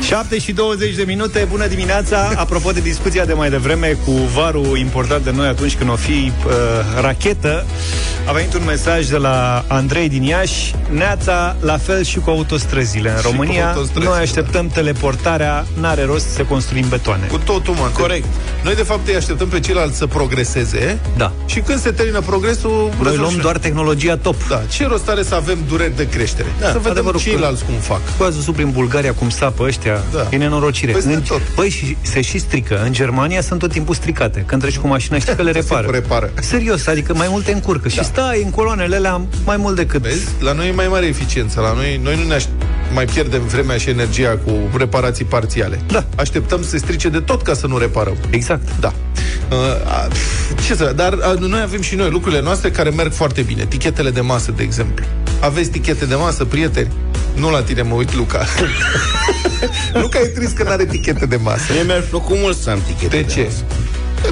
7 și 20 de minute, bună dimineața Apropo de discuția de mai devreme Cu varul importat de noi atunci când o fi uh, rachetă A venit un mesaj de la Andrei din Iași Neața, la fel și cu autostrăzile În Și România, cu autostrăzi, noi așteptăm teleportarea N-are rost să construim betoane Cu totul, mă. Corect. Noi, de fapt, îi așteptăm pe ceilalți să progreseze Da. și când se termină progresul... Noi rezolvăm luăm și doar tehnologia top Da, ce rost are să avem dureri de creștere? Da, să vedem adevărul că- ceilalți cum fac. Bă, ați văzut prin Bulgaria cum sapă ăștia Da. E nenorocire Peste în, tot. Băi, și se și strică În Germania sunt tot timpul stricate Când treci cu mașina știi că le repară Sigur repară. Serios, adică mai multe încurcă Și stai în coloanele alea mai mult decât Vezi? La noi e mai mare eficiență. La noi, noi nu ne aș- mai pierdem vremea și energia cu reparații parțiale. Da. Așteptăm să se strice de tot ca să nu reparăm. Exact Da. Uh, a, ce să, dar a, noi avem și noi lucrurile noastre care merg foarte bine. Tichetele de masă, de exemplu. Aveți tichete de masă, prieteni? Nu la tine mă uit, Luca. Luca e trist că nu are tichete de masă. Mie mi-ar plăcut mult să am tichete De ce? masă.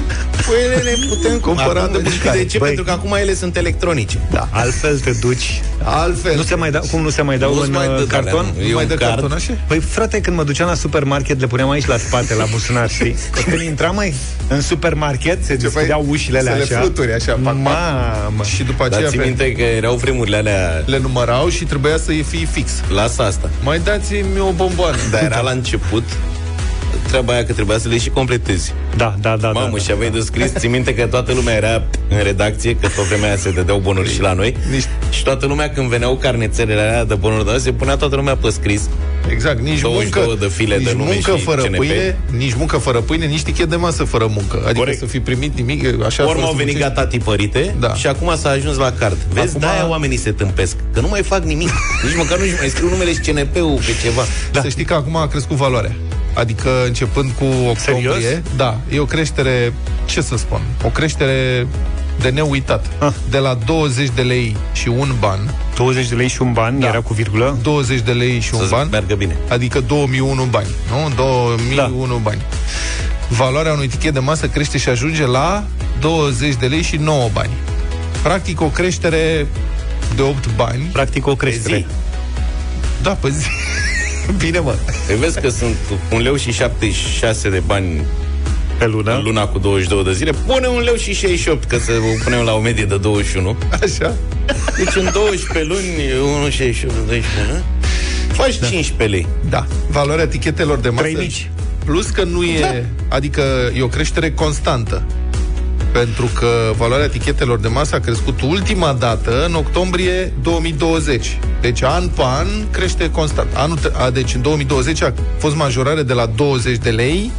Păi ele le putem cumpăra Acum de de mâncare. De ce? Băi. Pentru că acum ele sunt electronice. Da, altfel te duci. Altfel. Nu se mai da, cum nu se mai dau Nu-ți în mai dă uh, de alea, carton? nu. Nu E mai un dă card. cartonașe? Păi frate, când mă duceam la supermarket, le puneam aici la spate, la buzunar, știi? Când intram mai în supermarket, se deschideau ușile să alea le așa. fluturi așa, pac, pac. Mamă! Și după Dar aceea ții pe- minte că erau vremurile alea le numărau și trebuia să fie fix. Lasă asta. Mai dați-mi o bomboană. Dar era la început treaba aia că trebuia să le și completezi. Da, da, da. Mamă, da, și aveai de scris, ții minte că toată lumea era în redacție, că pe vremea aia se dădeau bonuri și la noi. Nici- Și toată lumea când veneau carnețelele alea de bonuri de astea, se punea toată lumea pe scris. Exact, nici 22 muncă, de file nici de nume muncă și fără CNP. pâine, nici muncă fără pâine, nici tichet de masă fără muncă. Adică Corect. să fi primit nimic, așa Urmă să au venit muncești. gata tipărite Da. și acum s-a ajuns la card. Vezi, Acum- de-aia oamenii se tâmpesc. Că nu mai fac nimic. Nici măcar nu-și mai scriu numele și CNP-ul pe ceva. Da. Să știi că acum a crescut valoarea. Adică începând cu octombrie, Serios? da, e o creștere, ce să spun, o creștere de neuitat. Ah. De la 20 de lei și un ban, 20 de lei și un ban, Da. era cu virgulă. 20 de lei și un Să ban, meargă bine. adică 2001 bani, nu? 2001 bani. Valoarea unui tichet de masă crește și ajunge la 20 de lei și 9 bani. Practic o creștere de 8 bani. Practic o Pe creștere. zi. Da, pe zi. Bine, mă. Păi vezi că sunt un leu și 76 de bani Pe lună. în luna cu 22 de zile. Pune un leu și 68, că să o punem la o medie de 21. Așa. Deci în 12 luni, 1,68 de 12 luni, faci 15 lei. Da. Valoarea tichetelor de masă. Trei mici. Plus că nu e, adică e o creștere constantă. Pentru că valoarea tichetelor de masă a crescut ultima dată în octombrie 2020. Deci an pe an crește constant. Anul, tre- a, deci în 2020 a fost majorare de la 20 de lei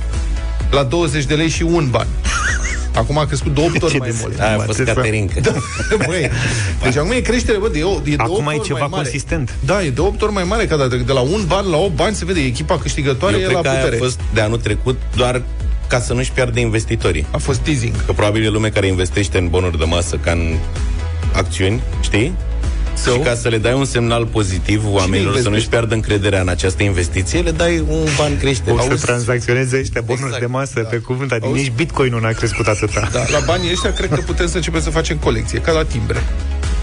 la 20 de lei și un ban. Acum a crescut de 8 ori Ce mai des- mult. Aia a Mă, fost atâta. Caterinca. Băi, deci acum e creștere, bă, de, o- e de Acum 8 e ori ceva mai mare. consistent. Da, e de 8 ori mai mare ca dată. De la un ban la 8 bani se vede, echipa câștigătoare Eu e cred la că aia putere. a fost de anul trecut doar ca să nu-și piardă investitorii. a fost teasing. Că probabil e lume care investește în bonuri de masă ca în acțiuni, știi? So? Și ca să le dai un semnal pozitiv oamenilor să investește? nu-și piardă încrederea în această investiție, le dai un ban creștere. O să Auzi? tranzacționeze ăștia bonuri Exact, de masă pe cuvânt, adică Auzi? nici bitcoinul n-a crescut atâta. Da, la banii ăștia cred că putem să începem să facem colecție, ca la timbre.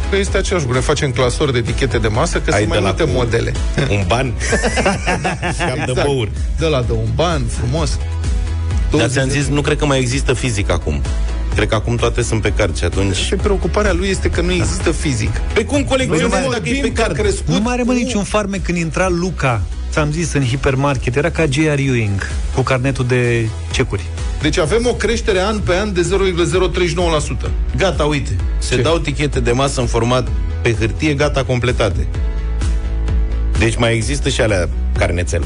Că este același lucru. Ne facem clasori de etichete de masă, că Ai sunt mai de la multe cu- modele. Un ban și am de băuri. De la de un ban, frumos. Dar 20 ți-am de- zis, nu cred că mai există fizic acum. Cred că acum toate sunt pe card și atunci... Și preocuparea lui este că nu există fizic. Pe cum colecționezi dacă e pe card? crescut. Nu mai are mă niciun farme când intra Luca Ți-am zis în hipermarket, era ca J.R. Ewing Cu carnetul de cecuri Deci avem o creștere an pe an de 0,039%. Gata, uite. Se Ce? dau tichete de masă în format pe hârtie, gata, completate. Deci mai există și alea carnețel.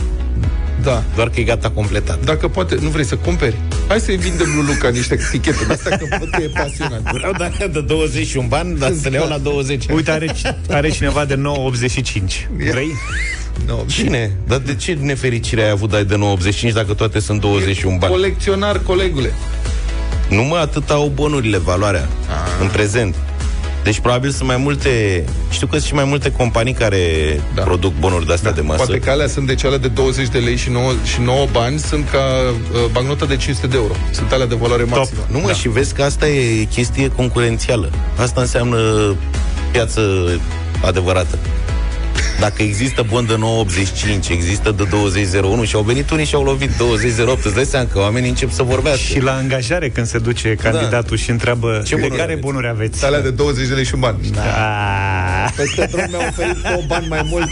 Da. Doar că e gata completat. Dacă poate, nu vrei să cumperi? Hai să-i vindem lui Luca niște etichete de astea, că văd că e pasionat. Vreau dacă de 21 bani, dar să le iau la 20. Uite, are, are cineva de 9,85 Vrei? No, Cine? Dar de ce nefericire ai avut dai de 9,85 dacă toate sunt 21 bani? Colecționar, colegule. Nu mă, atât au bonurile, valoarea, în prezent. Deci probabil sunt mai multe Știu că sunt și mai multe companii care Da. produc bonuri de-astea de masă Poate că alea sunt de cele de 20 de lei și 9, și 9 bani sunt ca uh, bancnota de 500 de euro. Sunt alea de valoare maximă. Nu mă, și vezi că asta e chestie concurențială Asta înseamnă piață adevărată. Dacă există bon de 9,85, există de 20,01 și au venit unii și au lovit 20,08, îți dai seama că oamenii încep să vorbească. Și la angajare când se duce candidatul și întreabă Ce de bonuri care aveți?" bonuri aveți? Alea de 20 de lei și un ban. Da. Peste drum mi-au oferit două bani mai mult.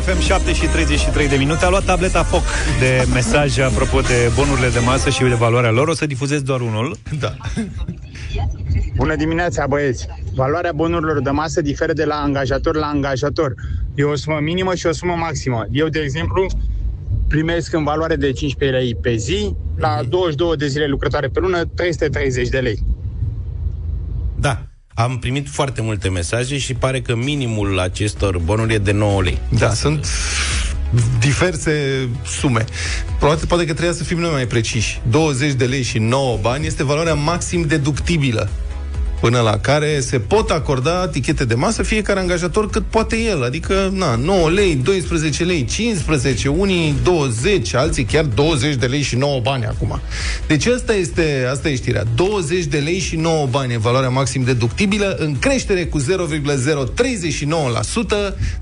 FM 7 și 33 de minute A luat tableta foc de mesaje Apropo de bonurile de masă și de valoarea lor O să difuzez doar unul Da. Bună dimineața, băieți! Valoarea bonurilor de masă diferă de la angajator la angajator. E o sumă minimă și o sumă maximă. Eu, de exemplu, primesc în valoare de 15 lei pe zi, la 22 de zile lucrătoare pe lună, 330 de lei. Da. Am primit foarte multe mesaje și pare că minimul acestor bonuri e de 9 lei. Da, sunt diverse sume. Poate, poate că trebuia să fim noi mai preciși. 20 de lei și 9 bani este valoarea maxim deductibilă până la care se pot acorda tichete de masă fiecare angajator cât poate el. Adică, na, 9 lei, 12 lei, 15, unii 20, alții chiar 20 de lei și 9 bani acum. Deci asta este, asta e știrea. 20 de lei și 9 bani e valoarea maxim deductibilă în creștere cu 0,039%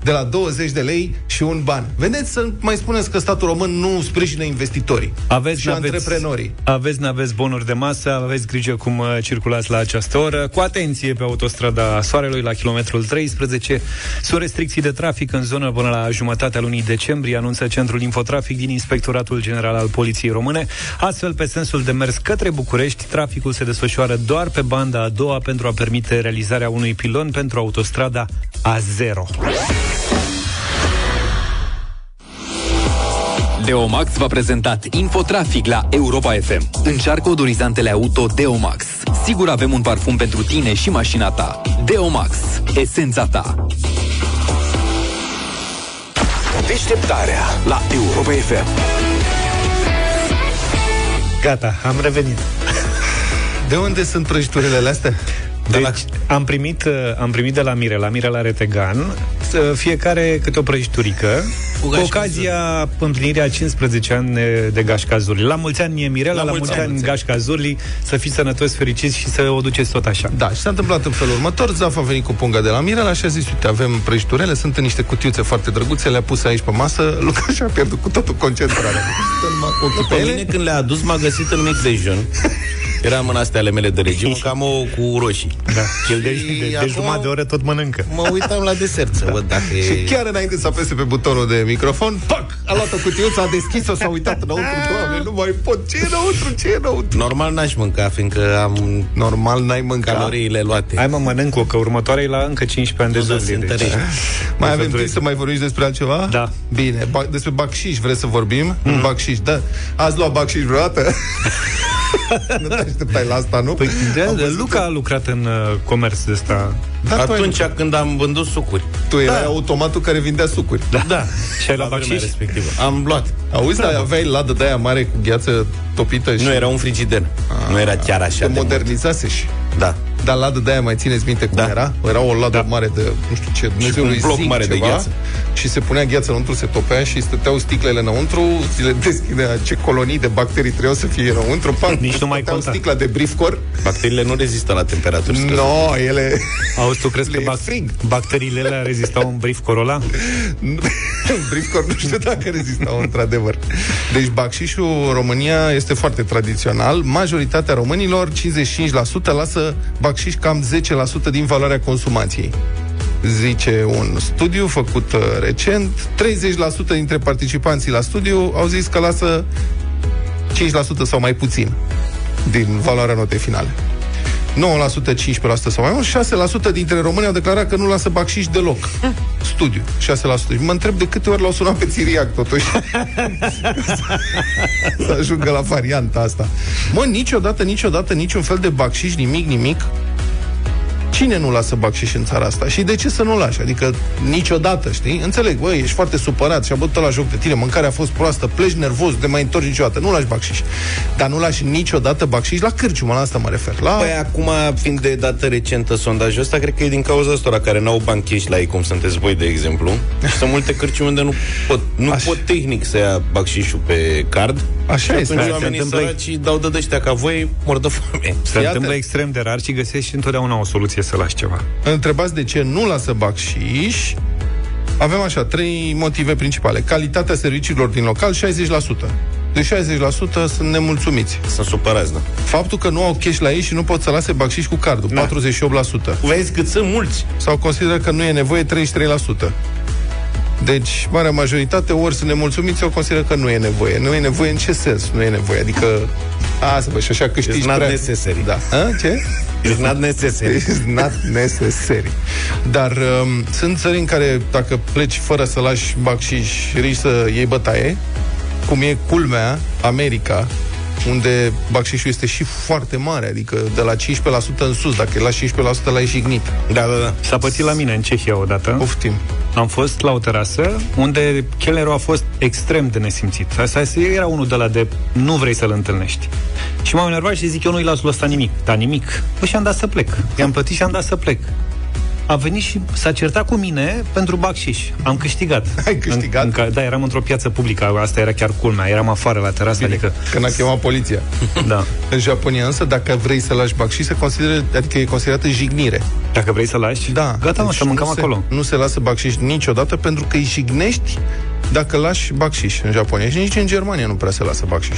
de la 20 de lei și un ban. Vedeți să mai spuneți că statul român nu sprijină investitorii aveți, și n-aveți, antreprenorii. Aveți, n-aveți bonuri de masă Aveți grijă cum uh, circulați la această oră Cu atenție pe autostrada Soarelui La kilometrul 13 Sunt restricții de trafic în zonă până la jumătatea lunii decembrie Anunță Centrul Infotrafic din Inspectoratul General al Poliției Române Astfel, pe sensul de mers către București Traficul se desfășoară doar pe banda a doua Pentru a permite realizarea unui pilon pentru autostrada A0 Deomax v-a prezentat Infotrafic la Europa FM. Încearcă odorizantele auto Deomax. Sigur avem un parfum pentru tine și mașina ta. Deomax. Esența ta. Deșteptarea la Europa FM. Gata, am revenit De unde sunt prăjiturile astea? Deci, am primit, uh, am primit de la Mirela, Mirela Retegan, să- fiecare câte o prăjiturică, cu gașcazuri. ocazia împlinirii a 15 ani de Gașca Zurli. La mulți ani mie Mirela, la, la mulți ani Gașca Zurli, să fiți sănătoși, fericiți și să o duceți tot așa. Da, și s-a întâmplat în felul următor. Zaf a venit cu punga de la Mirela și a zis, uite, avem prăjiturele, sunt în niște cutiuțe foarte drăguțe, le-a pus aici pe masă. Luca și-a pierdut cu totul concentrarea. Stă numai cu ochii pe Pe ele. mine când le-a adus m-a găsit în mic dejun. Eram în astea ale mele de regim, cam o cu roșii. Da. El de, Și de, de acum- jumătate de oră tot mănâncă. Mă uitam la desert să văd dacă Și e... chiar înainte să apese pe butonul de microfon, pac, a luat o cutiuță, a deschis-o, s-a uitat înăuntru, doamne, nu mai pot, ce e înăuntru, ce e înăuntru? Normal n-aș mânca, fiindcă am Normal, n-ai mâncat. caloriile luate. Hai mă, mănânc-o, că următoarea e la încă 15 ani de Nu, da, zile. se Deci. întărește. Mai avem Exact. timp să mai vorbim și despre altceva? Da. Bine, ba- despre bacșiș vreți să vorbim? Mm. Bacșiș, da. Ați luat bacșiș vreodată? nu te așteptai la asta, nu? Păi, de, Am de, văzut Luca a lucrat în uh, comerț de ăsta. Da, tu ai- Atunci când am vândut sucuri. Tu erai automatul care vindea sucuri. Da. da. Și ai luat La vremea bacșiș? respectivă. Am luat. Auzi, dar aveai ladă de aia mare cu gheață topită și Nu era un frigider. Nu era chiar așa se de mult. modernizase și. Da. Dar ladă de aia mai țineți minte cum Da. era? Era o ladă Da. mare de, nu știu ce, Dumnezeu un lui bloc zinc mare de ceva, gheață. Și se punea gheața înăuntru, se topea și stăteau sticlele înăuntru, ți le deschidea, ce colonii de bacterii trebuiau să fie înăuntru, pac, Nici nu mai stăteau conta. sticla de briefcore. Bacteriile nu rezistă la temperaturi Nu, scăzute. no, ele... Auzi, tu crezi Le că e bac- frig. bacteriile alea rezistau un brief Corolla? Briefcore nu știu dacă rezistau într-adevăr. Deci bacșișul în România este foarte tradițional. Majoritatea românilor, 55%, lasă bacșiș cam 10% din valoarea consumației. Zice un studiu făcut uh, recent, 30% dintre participanții la studiu au zis că lasă 5% sau mai puțin din valoarea notei finale. 9%, 15% sau mai mult, 6% dintre români au declarat că nu lasă bacșiș deloc. Studiu, 6%. Și mă întreb de câte ori l-au sunat pe Țiriac, totuși. să ajungă la varianta asta. Mă, niciodată, niciodată, niciun fel de bacșiș, nimic, nimic. Cine nu lasă bacșiș în țara asta? Și de ce să nu lași? Adică niciodată, știi? Înțeleg, băi, ești foarte supărat și a bătut la joc de tine, mâncarea a fost proastă, pleci nervos, de mai întorci niciodată. Nu lași bacșiș. Dar nu lași niciodată bacșiș la cârciumă, la asta mă refer. La... Păi acum, fiind de dată recentă sondajul ăsta, cred că e din cauza asta care n-au bani cash la ei, cum sunteți voi, de exemplu. Și sunt multe cârciumi unde nu pot, nu Așa. pot tehnic să ia bacșișul pe card. Așa și este. atunci Da, se oamenii întâmplă- săraci dau de ăștia ca voi, mor de foame. Se Iată. întâmplă extrem de rar și găsești întotdeauna o soluție să lași ceva. Întrebați de ce nu lasă bacșiș? Avem așa, trei motive principale. Calitatea serviciilor din local, 60%. De 60% sunt nemulțumiți. Sunt supărați, da. Faptul că nu au cash la ei și nu pot să lase bacșiș cu cardul, Da. 48%. Vezi cât sunt mulți. Sau consideră că nu e nevoie, 33%. Deci, marea majoritate ori sunt nemulțumiți, ori consideră că nu e nevoie. Nu e nevoie în ce sens? Nu e nevoie. Adică, a, să vă, și așa câștigi It's not prea... necessary. Da. A, ce? It's not necessary. It's not necessary. Dar um, sunt țări în care dacă pleci fără să lași bacșiș, risci să iei bătaie, cum e culmea, America, unde bacșișul este și foarte mare, adică de la 15% în sus, dacă e la 15% l-ai jignit. Da, da, da. S-a pățit la mine în Cehia odată. Poftim. Am fost la o terasă unde chelnerul a fost extrem de nesimțit. Asta era unul de la de nu vrei să-l întâlnești. Și m-am enervat și zic, eu nu-i las lui ăsta nimic. Dar nimic. Păi și am dat să plec. I-am plătit și am dat să plec. A venit și s-a certat cu mine pentru bacșiș. Am câștigat. Ai câștigat? În, în, ca- da, eram într-o piață publică, asta era chiar culmea. Eram afară la terasă, adică... Când a chemat poliția. Da. În Japonia însă, dacă vrei să lași bacșiș, se consideră, adică e considerată jignire. Dacă vrei să lași, Da. gata mă, Deci să mâncăm nu se, acolo. Nu se lasă bacșiș niciodată pentru că îi jignești dacă lași bacșiș în Japonia. Și nici în Germania nu prea se lasă bacșiș.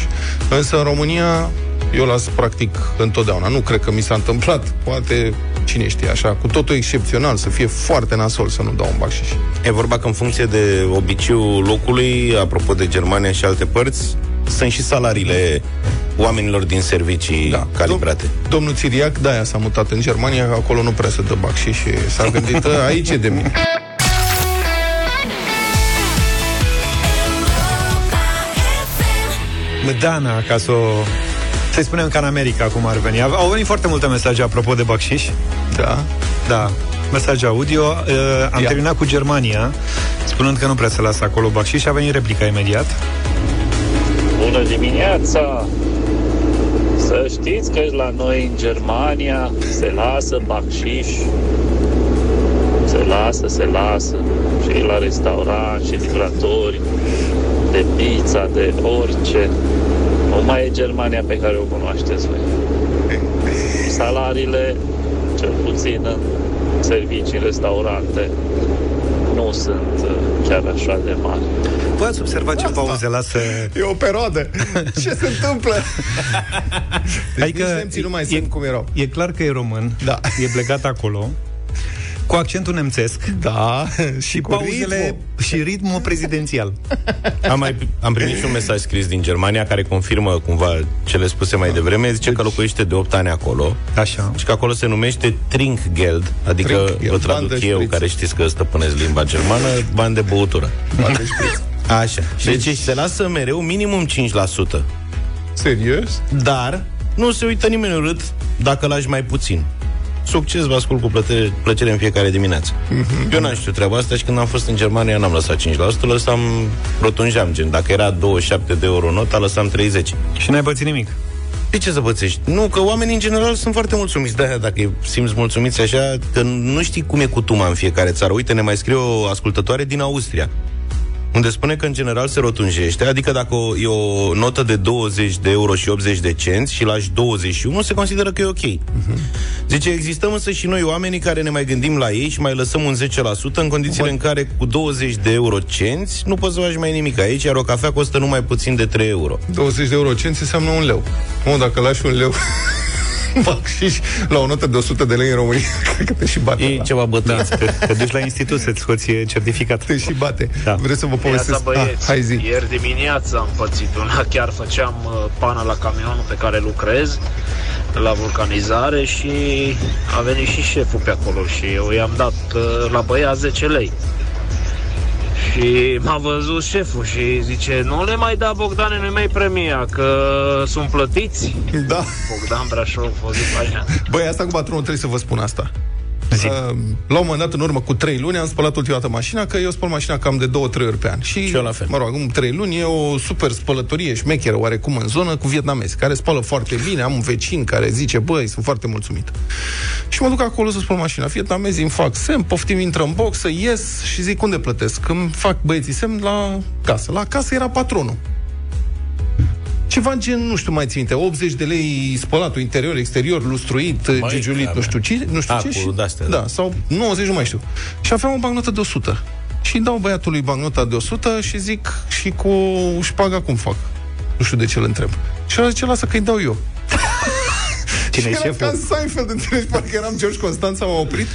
Însă în România eu las practic întotdeauna. Nu cred că mi s-a întâmplat. Poate, cine știe, așa, cu totul excepțional, să fie foarte nasol să nu dau un bacșiș. E vorba că în funcție de obiceiul locului, apropo de Germania și alte părți, sunt și salariile oamenilor din servicii da. calibrate. Dom- domnul Țiriac, de-aia s-a mutat în Germania, că acolo nu prea se dă bacșiș și s-a gândit, "Ă, aici e de mine. Dana, ca să o... Să-i spunem ca în America, cum ar veni. Au au venit foarte multe mesaje apropo de bacșiș. Da. Da, mesaj audio. Uh, am Ia. terminat cu Germania, spunând că nu prea se lasă acolo bacșiș și a venit replica imediat. Bună dimineața! Să știți că la noi în Germania se lasă bacșiș. Se lasă, se lasă. Și la restaurant, și livratori, de pizza, de orice. Nu mai e Germania pe care o cunoașteți voi. Salariile, cel puțin în servicii, restaurante, nu sunt uh, chiar așa de mari. Voi ați observat ce pauze lasă... E o perioadă. Ce se întâmplă? Deci Adică nici nemții nu mai e- sunt cum erau. E clar că e român, Da. e plecat acolo, cu accentul nemțesc Da, și pauzele și ritmul prezidențial. Am, mai, am primit și un mesaj scris din Germania care confirmă cumva cele spuse mai devreme. Zice că locuiește de 8 ani acolo Așa. și că acolo se numește Trinkgeld, adică Trinkgeld, vă traduc bani de eu, șpriț. care știți că stăpânesc limba germană, bani de băutură. Așa. Deci se lasă mereu minimum 5%. Serios? Dar nu se uită nimeni urât dacă lași mai puțin. Succes, vă ascult cu plăcere, plăcere în fiecare dimineață. Mhm. Eu n-am știut treaba asta și când am fost în Germania n-am lăsat 5%, lăsam, rotunjeam, gen, dacă era 27 de euro nota, lăsam 30. Și n-ai pățit nimic. De ce să pățești? Nu, că oamenii în general sunt foarte mulțumiți de aia, dacă simți mulțumiți așa, că nu știi cum e cu tuma în fiecare țară. Uite, ne mai scrie o ascultătoare din Austria unde spune că în general se rotunjește, adică dacă o, e o notă de 20 de euro și 80 de cenți și lași 21, se consideră că e ok. Uh-huh. Zice, existăm însă și noi oamenii care ne mai gândim la ei și mai lăsăm un 10% în condițiile în care cu 20 de euro cenți nu poți să faci mai nimic aici, iar o cafea costă numai puțin de 3 euro. 20 de euro cenți înseamnă un leu. Mă, dacă lași un leu bacșiș la o notă de 100 de lei în România, cred că te și bate. E la- ceva bătrân. Da, te, te duci la institut să-ți scoți certificat. Te și bate. Da. Vreți să vă Neața povestesc? băieți, hai zi. ieri dimineața am pățit una, chiar făceam uh, pana la camionul pe care lucrez la vulcanizare și a venit și șeful pe acolo și eu i-am dat uh, la băiat 10 lei. Și m-a văzut șeful și zice, nu le mai da Bogdane, nu mai premia, că sunt plătiți. Da. Bogdan Brașov, o zi faină. Băi, asta cu patronul trebuie să vă spun asta. Uh, la un moment dat, în urmă cu trei luni, am spălat ultima dată mașina, că eu spăl mașina cam de două, trei ori pe an. Și, Și eu la fel. mă rog, acum trei luni e o super spălătorie șmecheră, oarecum în zonă, cu vietnamezi, care spală foarte bine. Am un vecin care zice, băi, sunt foarte mulțumit. Și mă duc acolo să spăl mașina. Vietnamezii îmi fac semn, poftim, intră în box, să ies și zic, unde plătesc? Îmi fac băieții semn la casă. La casă era patronul. Ceva gen, nu știu mai țin minte, 80 de lei spălatul interior, exterior, lustruit, Mai gigiulit, care. nu știu ce, nu știu A, ce. cu și, de-astea, da, da. sau 90, nu mai știu. Și aveam o bancnotă de 100. Și îi dau băiatului bancnota de 100 și zic, și cu șpaga cum fac? Nu știu de ce îl întreb. Și el zice, lasă că îi dau eu. Cine e Era șeful? ca Seinfeld, înțelegi? Parcă eram George Constanța, m-a oprit.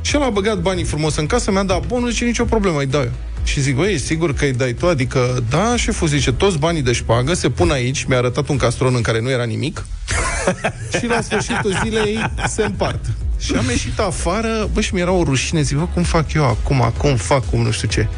Și el a băgat banii frumos în casă, mi-a dat bonus, zice, nicio problemă, îi dau eu. Și zic, băi, ești sigur că îi dai tu? Adică, da, șeful zice, toți banii de șpagă se pun aici, mi-a arătat un castron în care nu era nimic, și la sfârșitul zilei se împart. Și am ieșit afară, bă, și mi-era o rușine, zic, bă, cum fac eu acum, cum fac, cum nu știu ce.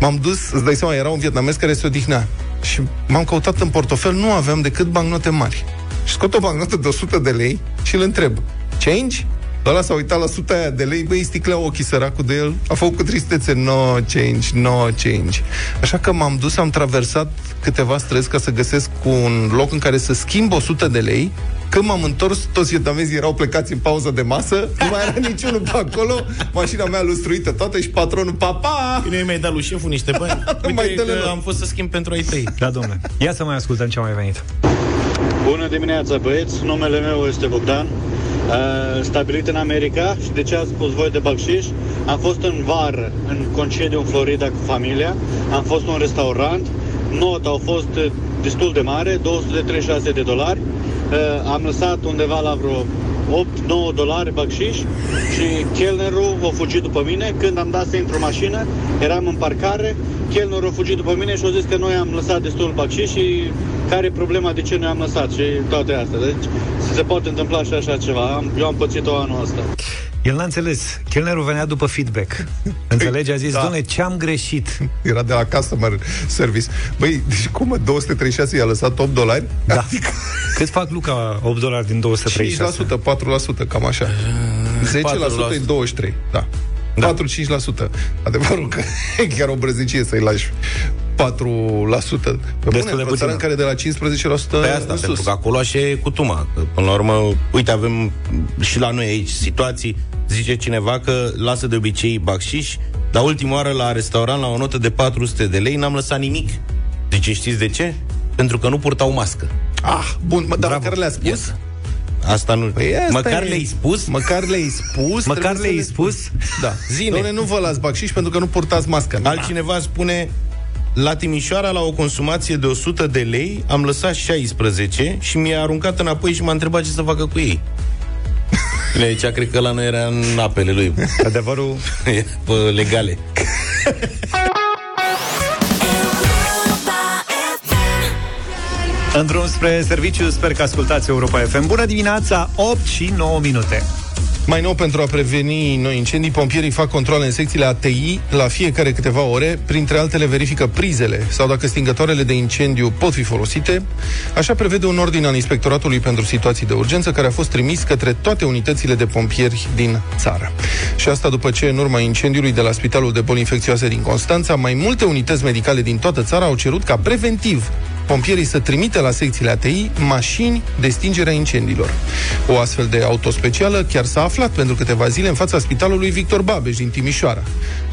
M-am dus, îți dai seama, era un vietnamez care se odihnea. Și m-am căutat în portofel, nu aveam decât bancnote mari. Și scot o bancnotă de 100 de lei și îl întreb, change? Ăla s-a uitat la 100 aia de lei, băi, sticlea ochii săracul de el, a făcut cu tristețe, no change, no change. Așa că m-am dus, am traversat câteva străzi ca să găsesc un loc în care să schimb 100 de lei. Când m-am întors, toți vietnamezii erau plecați în pauză de masă, nu mai era niciunul pe acolo, mașina mea lustruită toată și patronul, papa! Bine, mi-ai dat lui șeful niște bani. Uite Mai dă-le că la- am fost să schimb pentru ai tăi. Da, domnule. Ia să mai ascultăm ce a mai venit. Bună dimineața, băieți! Numele meu este Bogdan. Uh, stabilit în America și de ce ați spus voi de bacșiș? Am fost în vară, în concediu în Florida cu familia. Am fost în un restaurant. Nota a fost uh, destul de mare, 236 de dolari. Uh, am lăsat undeva la vreo 8-9 dolari bacșiș și chelnerul a fugit după mine. Când am dat să intru în mașină, eram în parcare, chelnerul a fugit după mine și a zis că noi am lăsat destul bacșiș și care e problema de ce noi am lăsat și toate astea. Deci se poate întâmpla și așa ceva. Am, eu am pățit-o anul ăsta. El n-a înțeles. Chelnerul venea după feedback. Înțelegi? A zis, Da. da. doamne, ce am greșit? Era de la customer service. Băi, deci cum, mă, 236 i-a lăsat 8 dolari? Da. Cât fac Luca 8 dolari din 236? 5%, 4%, cam așa. 10% e 23, da. da. 4-5%. Adevărul că e chiar o brăznicie să-i lași 4%. Pe bune, de într-o puțin. țară în care de la 15% Pe asta, în pentru sus. că acolo așa e cu tuma. Că, până la urmă, uite, avem și la noi aici situații, zice cineva că lasă de obicei bacșiș, dar ultima oară la restaurant, la o notă de 400 de lei, n-am lăsat nimic. Zice, știți de ce? Pentru că nu purtau mască. Ah, bun, mă, dar Bravo. măcar le-a spus? Yes. Asta nu... Păi asta Măcar e. le-ai spus? Măcar le-ai spus? Măcar trebuie să le-ai le spus? Da. Zine. Doamne, nu vă las bacșiș pentru că nu purtați mască. Altcineva spune la Timișoara, la o consumație de 100 de lei, am lăsat 16 și mi-a aruncat înapoi și m-a întrebat ce să facă cu ei. Bine, Aici cred că la noi era în apele lui, Adevărul, pe legale. în drum spre serviciu, sper că ascultați Europa FM. Bună dimineața, 8 și 9 minute. Mai nou, pentru a preveni noi incendii, pompierii fac controle în secțiile ATI la fiecare câteva ore, printre altele verifică prizele sau dacă stingătoarele de incendiu pot fi folosite. Așa prevede un ordin al Inspectoratului pentru Situații de Urgență care a fost trimis către toate unitățile de pompieri din țară. Și asta după ce, în urma incendiului de la Spitalul de Boli Infecțioase din Constanța, mai multe unități medicale din toată țara au cerut ca preventiv pompierii să trimite la secțiile ATI mașini de stingere a incendiilor. O astfel de autospecială chiar s-a aflat pentru câteva zile în fața spitalului Victor Babeș din Timișoara.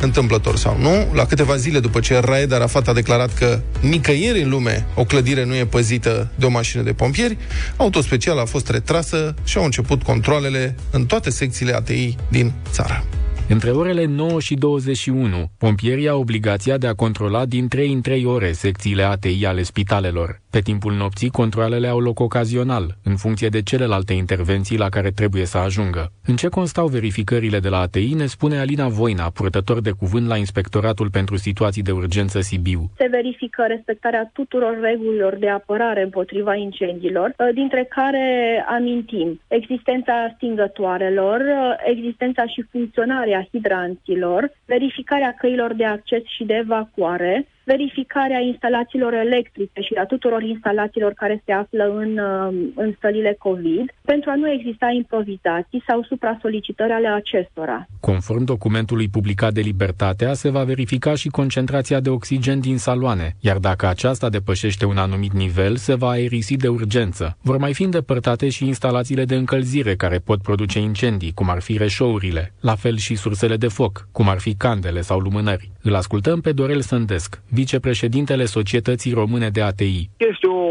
Întâmplător sau nu, la câteva zile după ce Raed Arafat a declarat că nicăieri în lume o clădire nu e păzită de o mașină de pompieri, autospeciala a fost retrasă și au început controlele în toate secțiile ATI din țară. Între orele 9 și 21, pompierii au obligația de a controla din 3 în 3 ore secțiile ATI ale spitalelor. Pe timpul nopții, controlele au loc ocazional, în funcție de celelalte intervenții la care trebuie să ajungă. În ce constau verificările de la ATI, ne spune Alina Voina, purtător de cuvânt la Inspectoratul pentru Situații de Urgență Sibiu. Se verifică respectarea tuturor regulilor de apărare împotriva incendiilor, uh, dintre care amintim existența stingătoarelor, uh, existența și funcționarea hidranților, verificarea căilor de acces și de evacuare, verificarea instalațiilor electrice și a tuturor instalațiilor care se află în, uh, în stălile COVID, pentru a nu exista improvizații sau supra-solicitări ale acestora. Conform documentului publicat de Libertatea, se va verifica și concentrația de oxigen din saloane, iar dacă aceasta depășește un anumit nivel, se va aerisi de urgență. Vor mai fi îndepărtate și instalațiile de încălzire care pot produce incendii, cum ar fi reșourile, la fel și sursele de foc, cum ar fi candele sau lumânări. Îl ascultăm pe Dorel Sândesc, vicepreședintele Societății Române de ATI. Este o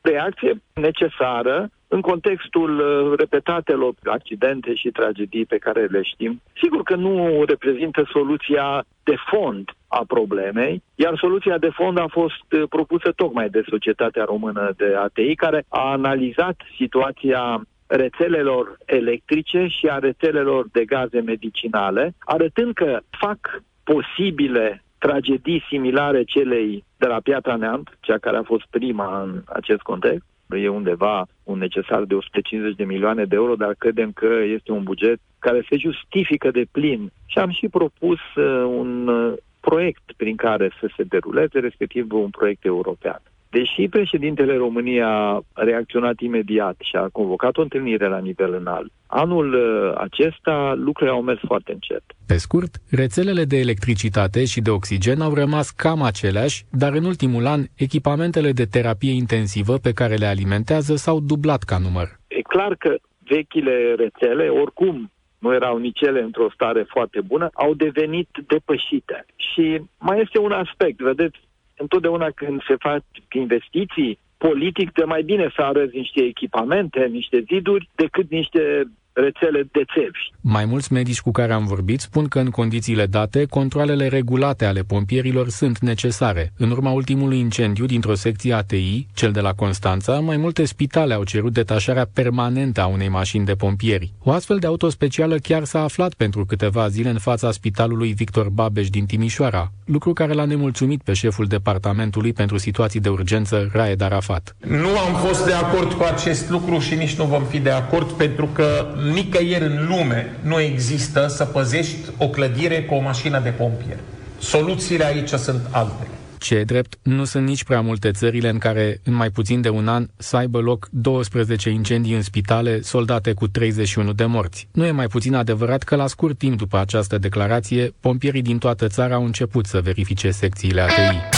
reacție necesară în contextul uh, repetatelor accidente și tragedii pe care le știm. Sigur că nu reprezintă soluția de fond a problemei, iar soluția de fond a fost uh, propusă tocmai de Societatea Română de ATI, care a analizat situația rețelelor electrice și a rețelelor de gaze medicinale, arătând că fac posibile tragedii similare celei de la Piatra Neamț, cea care a fost prima în acest context. E undeva un necesar de 150 de milioane de euro, dar credem că este un buget care se justifică de plin. Și am și propus uh, un uh, proiect prin care să se deruleze, respectiv un proiect european. Deși președintele României a reacționat imediat și a convocat o întâlnire la nivel înalt, anul uh, acesta lucrurile au mers foarte încet. Pe scurt, rețelele de electricitate și de oxigen au rămas cam aceleași, dar în ultimul an, echipamentele de terapie intensivă pe care le alimentează s-au dublat ca număr. E clar că vechile rețele, oricum nu erau nici ele într-o stare foarte bună, au devenit depășite. Și mai este un aspect, vedeți, întotdeauna când se fac investiții, politic de mai bine să arăți niște echipamente, niște ziduri, decât niște rețele de țevi. Mai mulți medici cu care am vorbit spun că în condițiile date, controlele regulate ale pompierilor sunt necesare. În urma ultimului incendiu dintr-o secție ATI, cel de la Constanța, mai multe spitale au cerut detașarea permanentă a unei mașini de pompieri. O astfel de auto specială chiar s-a aflat pentru câteva zile în fața spitalului Victor Babeș din Timișoara, lucru care l-a nemulțumit pe șeful departamentului pentru situații de urgență, Raed Arafat. Nu am fost de acord cu acest lucru și nici nu vom fi de acord pentru că nicăieri în lume nu există să păzești o clădire cu o mașină de pompieri. Soluțiile aici sunt altele. Ce e drept, nu sunt nici prea multe țările în care, în mai puțin de un an, să aibă loc 12 incendii în spitale, soldate cu 31 de morți. Nu e mai puțin adevărat că, la scurt timp după această declarație, pompierii din toată țara au început să verifice secțiile ATI.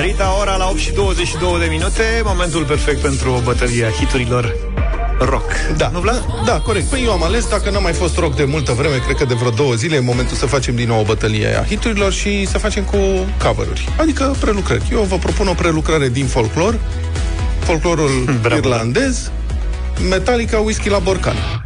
Rita, ora la 8 și 22 de minute, momentul perfect pentru bătălia hiturilor rock. Da, nu vrea? Da, corect. Păi eu am ales, dacă n-a mai fost rock de multă vreme, cred că de vreo două zile, e momentul să facem din nou o bătălie a hiturilor și să facem cu cover-uri. Adică prelucrări. Eu vă propun o prelucrare din folclor, folclorul Bravo. irlandez, Metallica Whisky la Borcan.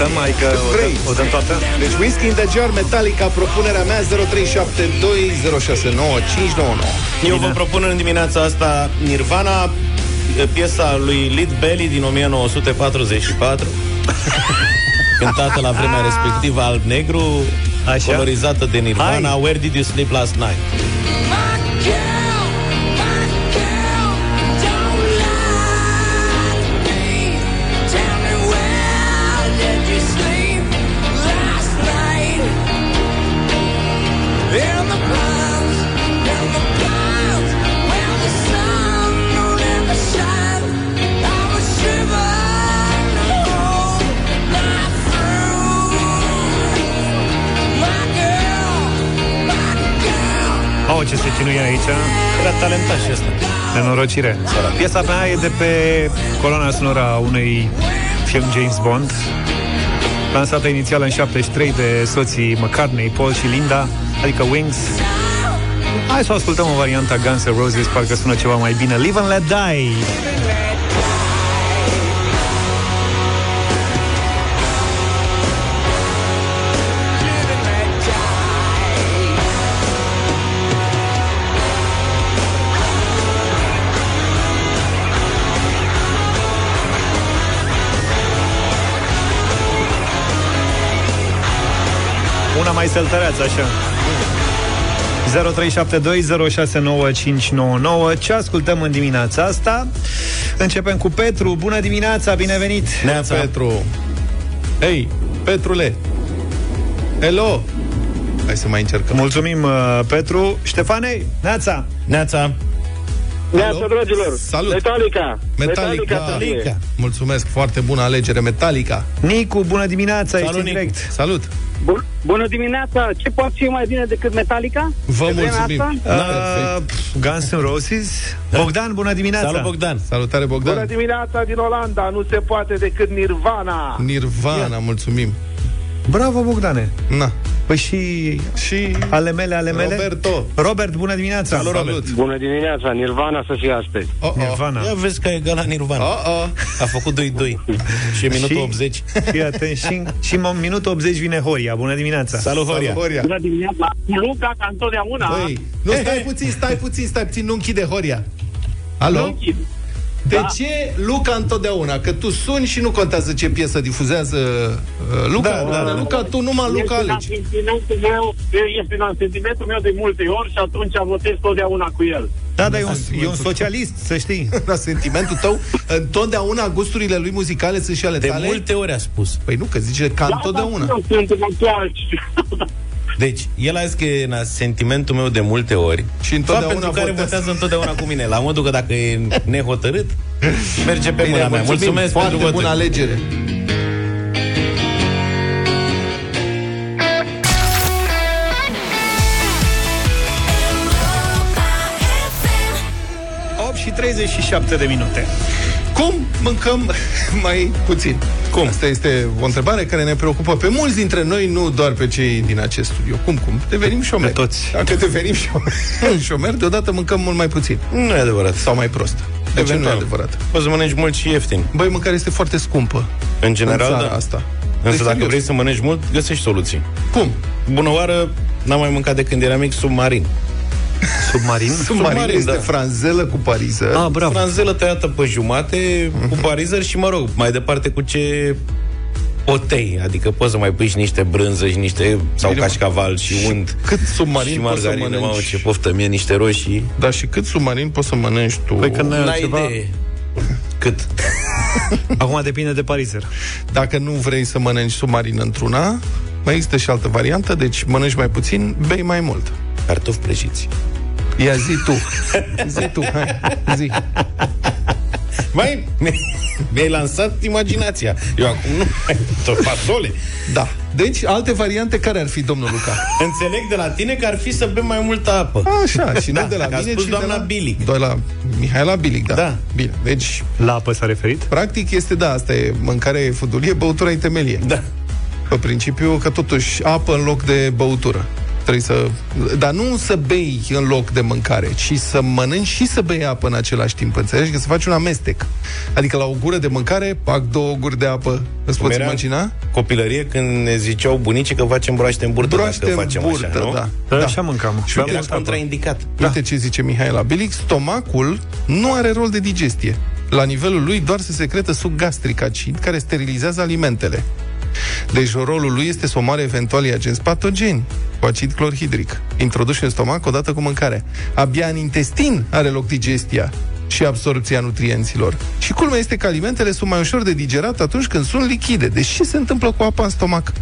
Lăsăm, adică o dăm, o dăm toată? Deci Whisky in the Jar, Metallica, propunerea mea 0372069599. Eu vă propun în dimineața asta Nirvana, piesa lui Lead Belly din 1944, cântată la vremea respectivă alb-negru, Așa? colorizată de Nirvana, Hai. Where Did You Sleep Last Night? Mamă, ce se chinuie aici. Era talentat și ăsta. Nenorocire. Sărat. Piesa mea e de pe coloana sonoră a unui film James Bond, lansată inițial în 73 de soții McCartney, Paul și Linda, adică Wings. Hai să o ascultăm o variantă a Guns N' Roses, parcă sună ceva mai bine. Live and Let Die! Una mai săltăreață, așa. 0372069599 Ce ascultăm în dimineața asta? Începem cu Petru. Bună dimineața, binevenit! Neața. Petru. Hei, Petrule. Hello. Hai să mai încercăm. Mulțumim, uh, Petru. Ștefane, Neața! Neața! Neața, dragilor! Salut! Metallica! Metallica. Metallica. Mulțumesc, foarte bună alegere, Metallica. Nicu, bună dimineața, Salut, ești în Nicu. direct. Salut! Bun, bună dimineața! Ce poate fi mai bine decât Metallica? Vă Pe vremea mulțumim. asta? Uh, pf, Guns N' Roses. Bogdan, bună dimineața! Salut, Bogdan! Salutare, Bogdan! Bună dimineața din Olanda! Nu se poate decât Nirvana! Nirvana, mulțumim. Bravo, Bogdane! Na. Păi și, și ale mele, ale mele? Robert. Robert, bună dimineața! Salut, Robert. Bună dimineața! Nirvana să fie astăzi! Oh, oh. Nirvana. Ia vezi că e egal la Nirvana. Oh, oh. A făcut 2-2. și e minutul Și- 80. Fii atent, și, și în minutul 80 vine Horia. Bună dimineața! Salut, Horia! Salut, Horia. Bună dimineața! Luca, ca întotdeauna! Băi, nu stai puțin, stai puțin, stai puțin, nu închide Horia. Alo? Nu închid. De Da. ce Luca întotdeauna? Că tu suni și nu contează ce piesă difuzează uh, Luca. Da, da, da. Luca, tu numai Luca Este în alegi. sentimentul meu, este în sentimentul meu de multe ori și atunci votez totdeauna cu el. Da, da, e un, e un socialist, să știi. La sentimentul tău, întotdeauna gusturile lui muzicale sunt și ale De tale? multe ori a spus. Păi nu, că zice ca întotdeauna. Da, eu sunt eventual. Deci, el a zis că e în sentimentul meu de multe ori. Și întotdeauna fapt pentru care votează. votează întotdeauna cu mine. La modul că dacă e nehotărât, merge pe Bine, mâna mea. mulțumim, Mulțumesc foarte pentru bună voturi. alegere. și 37 de minute. Cum mâncăm mai puțin? Cum? Asta este o întrebare care ne preocupă pe mulți dintre noi, nu doar pe cei din acest studio. Cum, cum? Devenim șomeri. Pe toți. Dacă devenim șomeri, șomeri, deodată mâncăm mult mai puțin. Nu e adevărat. Sau mai prost. De ce nu e adevărat? Poți să mănânci mult și ieftin. Băi, mâncarea este foarte scumpă. În general, în țara da. asta. Însă Deci, dacă serios. vrei să mănânci mult, găsești soluții. Cum? Bună oară, n-am mai mâncat de când eram mic submarin. Submarin? Submarin, Submarin, este da. franzelă cu pariză. Ah, bravo. Franzelă tăiată pe jumate, cu parizări și, mă rog, mai departe cu ce potei, adică poți să mai pui și niște brânză și niște, sau Bine, mă. cașcaval și unt Cât submarin și poți să margarină, mănânci? mamă, ce poftă mie, niște roșii. Da, și cât submarin poți să mănânci tu? Păi că n-ai N-ai altceva. idee. Cât? Acum depinde de parizer. Dacă nu vrei să mănânci submarin într-una, mai există și altă variantă, deci mănânci mai puțin, bei mai mult. Cartofi prăjiți. Ia zi tu. zi tu, hai, zi. Mai, mi-ai lansat imaginația. Eu acum nu mai tot fasole. Da. Deci, alte variante care ar fi, domnul Luca? Înțeleg de la tine că ar fi să bem mai multă apă. Așa, și nu Da, de la că a mine, spus ci doamna de la... Bilic. Doar la Mihaela Bilic, da. Da. Bine, deci, La apă s-a referit? practic este, da, asta e mâncare e fudulie, băutura e temelie. Da. Pe principiu că totuși apă în loc de băutură. Trebuie să... Dar nu să bei în loc de mâncare, ci să mănânci și să bei apă în același timp. Înțelegi? Că să faci un amestec. Adică la o gură de mâncare, fac două guri de apă. Îți Cum poți era imagina? Copilărie când ne ziceau bunicii că facem broaște în burtă Broaște dacă în facem burtă, așa, nu? da. Da, Da. așa mâncam. Și Beam Era multă apă. contraindicat. Uite ce zice Mihaela Bilic, stomacul nu are rol de digestie. La nivelul lui doar se secretă suc gastric acid care sterilizează alimentele. Deci rolul lui este să omoare eventualii agenți patogeni cu acid clorhidric, introduși în stomac odată cu mâncarea. Abia în intestin are loc digestia și absorpția nutrienților. Și culmea este că alimentele sunt mai ușor de digerat atunci când sunt lichide. Deci ce se întâmplă cu apa în stomac?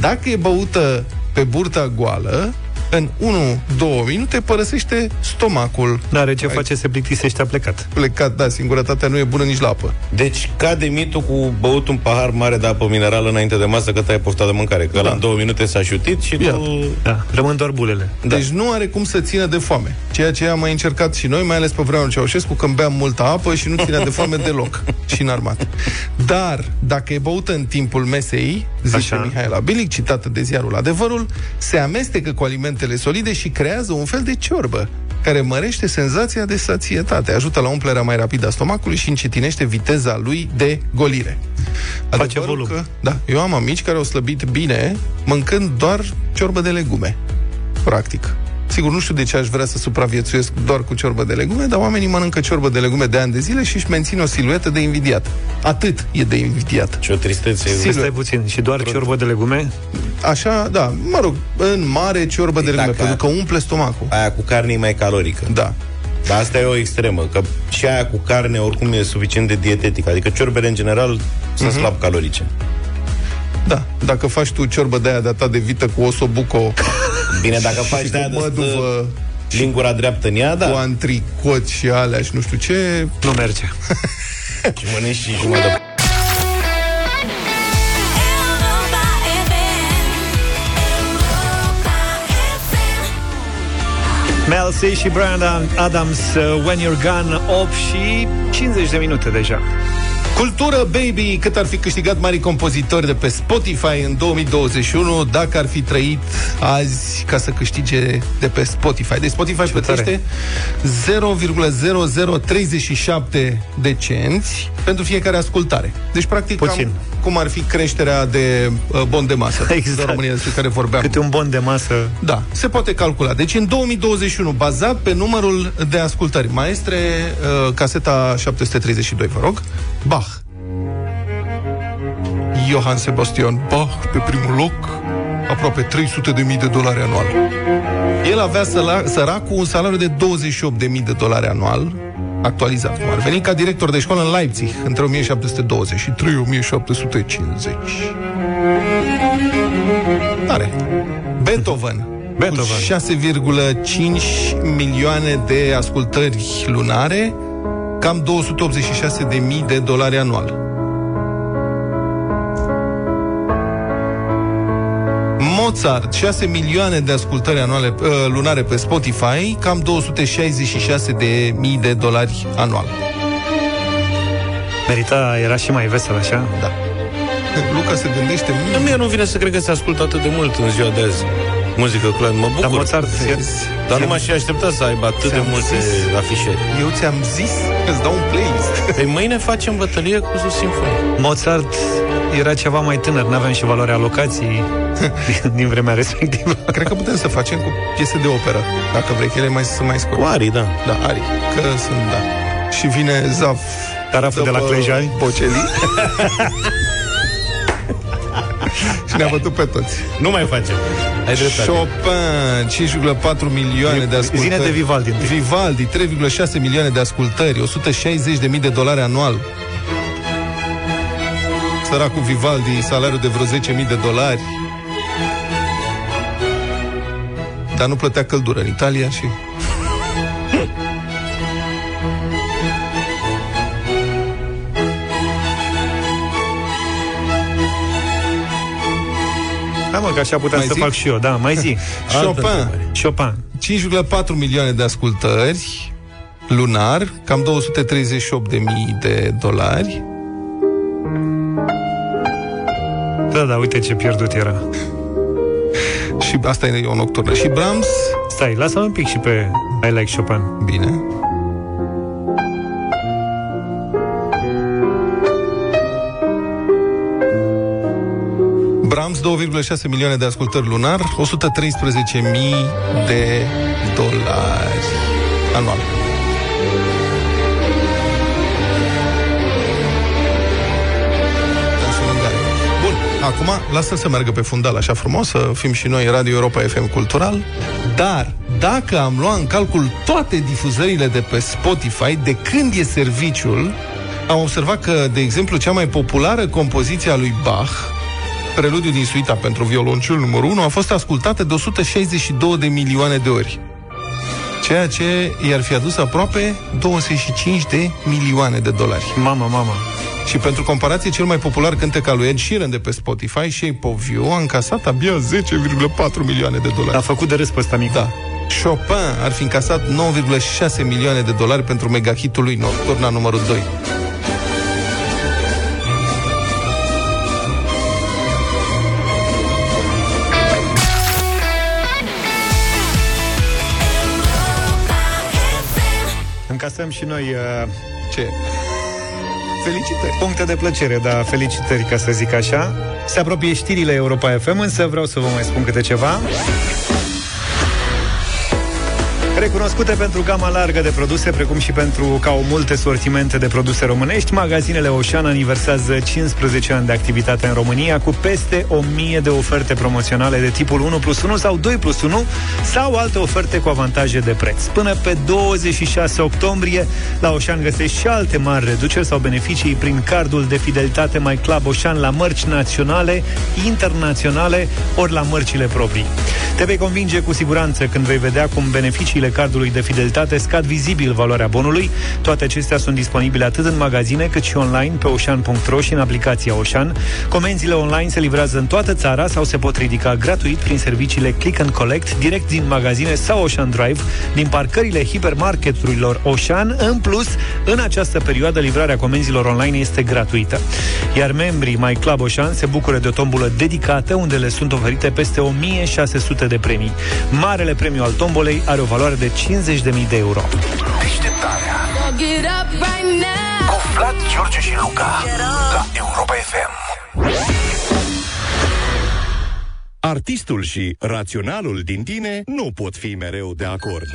Dacă e băută pe burta goală, în 1-2 minute părăsește stomacul. N-are ce Ai face, se plictisește, a plecat. Plecat, da, singurătatea nu e bună nici la apă. Deci cade mitul cu băut un pahar mare de apă minerală înainte de masă că tai pofta de mâncare. Că Da. la în două minute s-a șutit și Ia. tu... Da, rămân doar bulele. Da. Deci nu are cum să țină de foame. Ceea ce am mai încercat și noi, mai ales pe vreunul Ceaușescu, când beam multă apă și nu ținea de foame deloc. și în armat. Dar, dacă e băută în timpul mesei, zice Așa. Mihaela Bilic, citată de ziarul Adevărul, se amestecă cu alimentele alimentele solide și creează un fel de ciorbă care mărește senzația de sațietate, ajută la umplerea mai rapidă a stomacului și încetinește viteza lui de golire. Face volum. Că, da, eu am amici care au slăbit bine mâncând doar ciorbă de legume. Practic. Sigur, nu știu de ce aș vrea să supraviețuiesc doar cu ciorbă de legume, dar oamenii mănâncă ciorbă de legume de ani de zile și își mențin o siluetă de invidiat. Atât e de invidiat. Și o tristețe. Siluet. Stai puțin. Și doar ciorbă de legume? Așa, da, mă rog, în mare ciorbă de legume, Dacă- pentru că umple stomacul. Aia cu carne e mai calorică. Da. Dar asta e o extremă, că și aia cu carne oricum e suficient de dietetică. Adică ciorbele în general sunt Mhm. slab calorice. Da, dacă faci tu ciorbă de aia de ta de vită cu osobuco Bine, dacă și faci cu de aia de măduvă, lingura dreaptă în ea, da. cu antricot și alea și nu știu ce... Nu merge. Și mănânci și jumătate de Mel C și Brian Adams, uh, When You're Gone, 8 și 50 de minute deja. Cultură Baby, cât ar fi câștigat mari compozitori de pe Spotify în 2021 dacă ar fi trăit azi ca să câștige de pe Spotify. Deci Spotify Ce tare. plătește 0,0037 de cenți pentru fiecare ascultare. Deci practic Puțin. cam cum ar fi creșterea de uh, bon de masă Exact. de România despre care vorbeam. Câte un bon de masă. Da, se poate calcula. Deci în 2021, bazat pe numărul de ascultări, maestre, uh, caseta 732, vă rog, Bach. Johann Sebastian Bach, pe primul loc, aproape 300 de mii de dolari anual. El avea săla, săracul un salariu de 28 de mii de dolari anual, actualizat, cum ar veni, ca director de școală în Leipzig, între 1720 și 1750. Tare. Beethoven. Beethoven. Cu 6,5 milioane de ascultări lunare, cam 286 de mii de dolari anual. Mozart, 6 milioane de ascultări anuale, uh, lunare pe Spotify, cam 266 de mii de dolari anual. Merita, era și mai vesel așa? Da. Luca se gândește Dar mie nu vine să cred că se ascultă atât de mult în ziua de azi. Muzică clar, mă bucur. Dar Mozart, Dar nu m-aș fi așteptat să aibă atât de Ți-am multe zis. afișeri. Eu ți-am zis, îți dau un playlist. Păi mâine facem bătălie cu simfonie. Mozart era ceva mai tânăr, n-aveam și valoarea alocației din, din vremea respectivă. Cred că putem să facem cu piese de operă, dacă vrei, că ele mai sunt mai scurte. Cu arii, da. Da, Ari, că sunt, da. Și vine Zaf Taraful de la după Clejani. Boceli. și ne-a bătut pe toți. Nu mai facem. Ai dreptate. Chopin, 5,4 milioane de ascultări. Zine de Vivaldi întâi. Vivaldi, 3,6 milioane de ascultări, 160 de mii de dolari anual. Săracul Vivaldi, salariul de vreo 10.000 de dolari. Dar nu plătea căldură în Italia și... Hai mă, că așa puteam Mai să zic? fac și eu, da, mai zi. Chopin, Chopin. 5,4 milioane de ascultări lunar, cam 238 de mii de dolari. Da, da, uite ce pierdut era. Și asta e o nocturnă. Și Brahms, Stai, lasă-mă un pic și pe I Like Chopin. bine, Brahms 2,6 milioane de ascultări lunar, 113.000 de dolari anual. Dansul Ungariei. Bun, acum lasă să meargă pe fundal așa frumos, să fim și noi Radio Europa FM Cultural, dar dacă am luat în calcul toate difuzările de pe Spotify, de când e serviciul, am observat că, de exemplu, cea mai populară compoziție a lui Bach, Preludiu din suita pentru violoncel numărul 1, a fost ascultată de 162 de milioane de ori ceea ce i-ar fi adus aproape 25 de milioane de dolari. Mamă, mamă. Și pentru comparație, cel mai popular cântec al lui Ed Sheeran de pe Spotify, Shape of You, a încasat abia 10,4 milioane de dolari. A făcut de râs pe ăsta mic. Da. Chopin ar fi încasat 9,6 milioane de dolari pentru megahitul lui Nocturna numărul 2. Lăsăm și noi uh, Ce? Felicitări! puncte de plăcere, da, felicitări, ca să zic așa. Se apropie știrile Europa FM, însă vreau să vă mai spun câte ceva. Recunoscute pentru gama largă de produse, precum și pentru că au multe sortimente de produse românești, magazinele Oșan aniversează 15 ani de activitate în România cu peste 1000 de oferte promoționale de tipul 1 plus 1 sau 2 plus 1 sau alte oferte cu avantaje de preț. Până pe 26 octombrie, la Oșan găsești și alte mari reduceri sau beneficii prin cardul de fidelitate mai Club Oșan la mărci naționale, internaționale, ori la mărcile proprii. Te vei convinge cu siguranță când vei vedea cum beneficiile cardului de fidelitate scad vizibil valoarea bonului. Toate acestea sunt disponibile atât în magazine cât și online pe oșan.ro și în aplicația Oșan. Comenzile online se livrează în toată țara sau se pot ridica gratuit prin serviciile Click and Collect direct din magazine sau Oșan Drive din parcările hipermarketurilor Oșan. În plus, în această perioadă livrarea comenzilor online este gratuită. Iar membrii My Club Oșan se bucură de o tombulă dedicată unde le sunt oferite peste 1600 de premii. Marele premiu al tombolei are o valoare de 50.000 de euro. Deșteptarea Cu Vlad, George și Luca La Europa FM Artistul și raționalul din tine nu pot fi mereu de acord.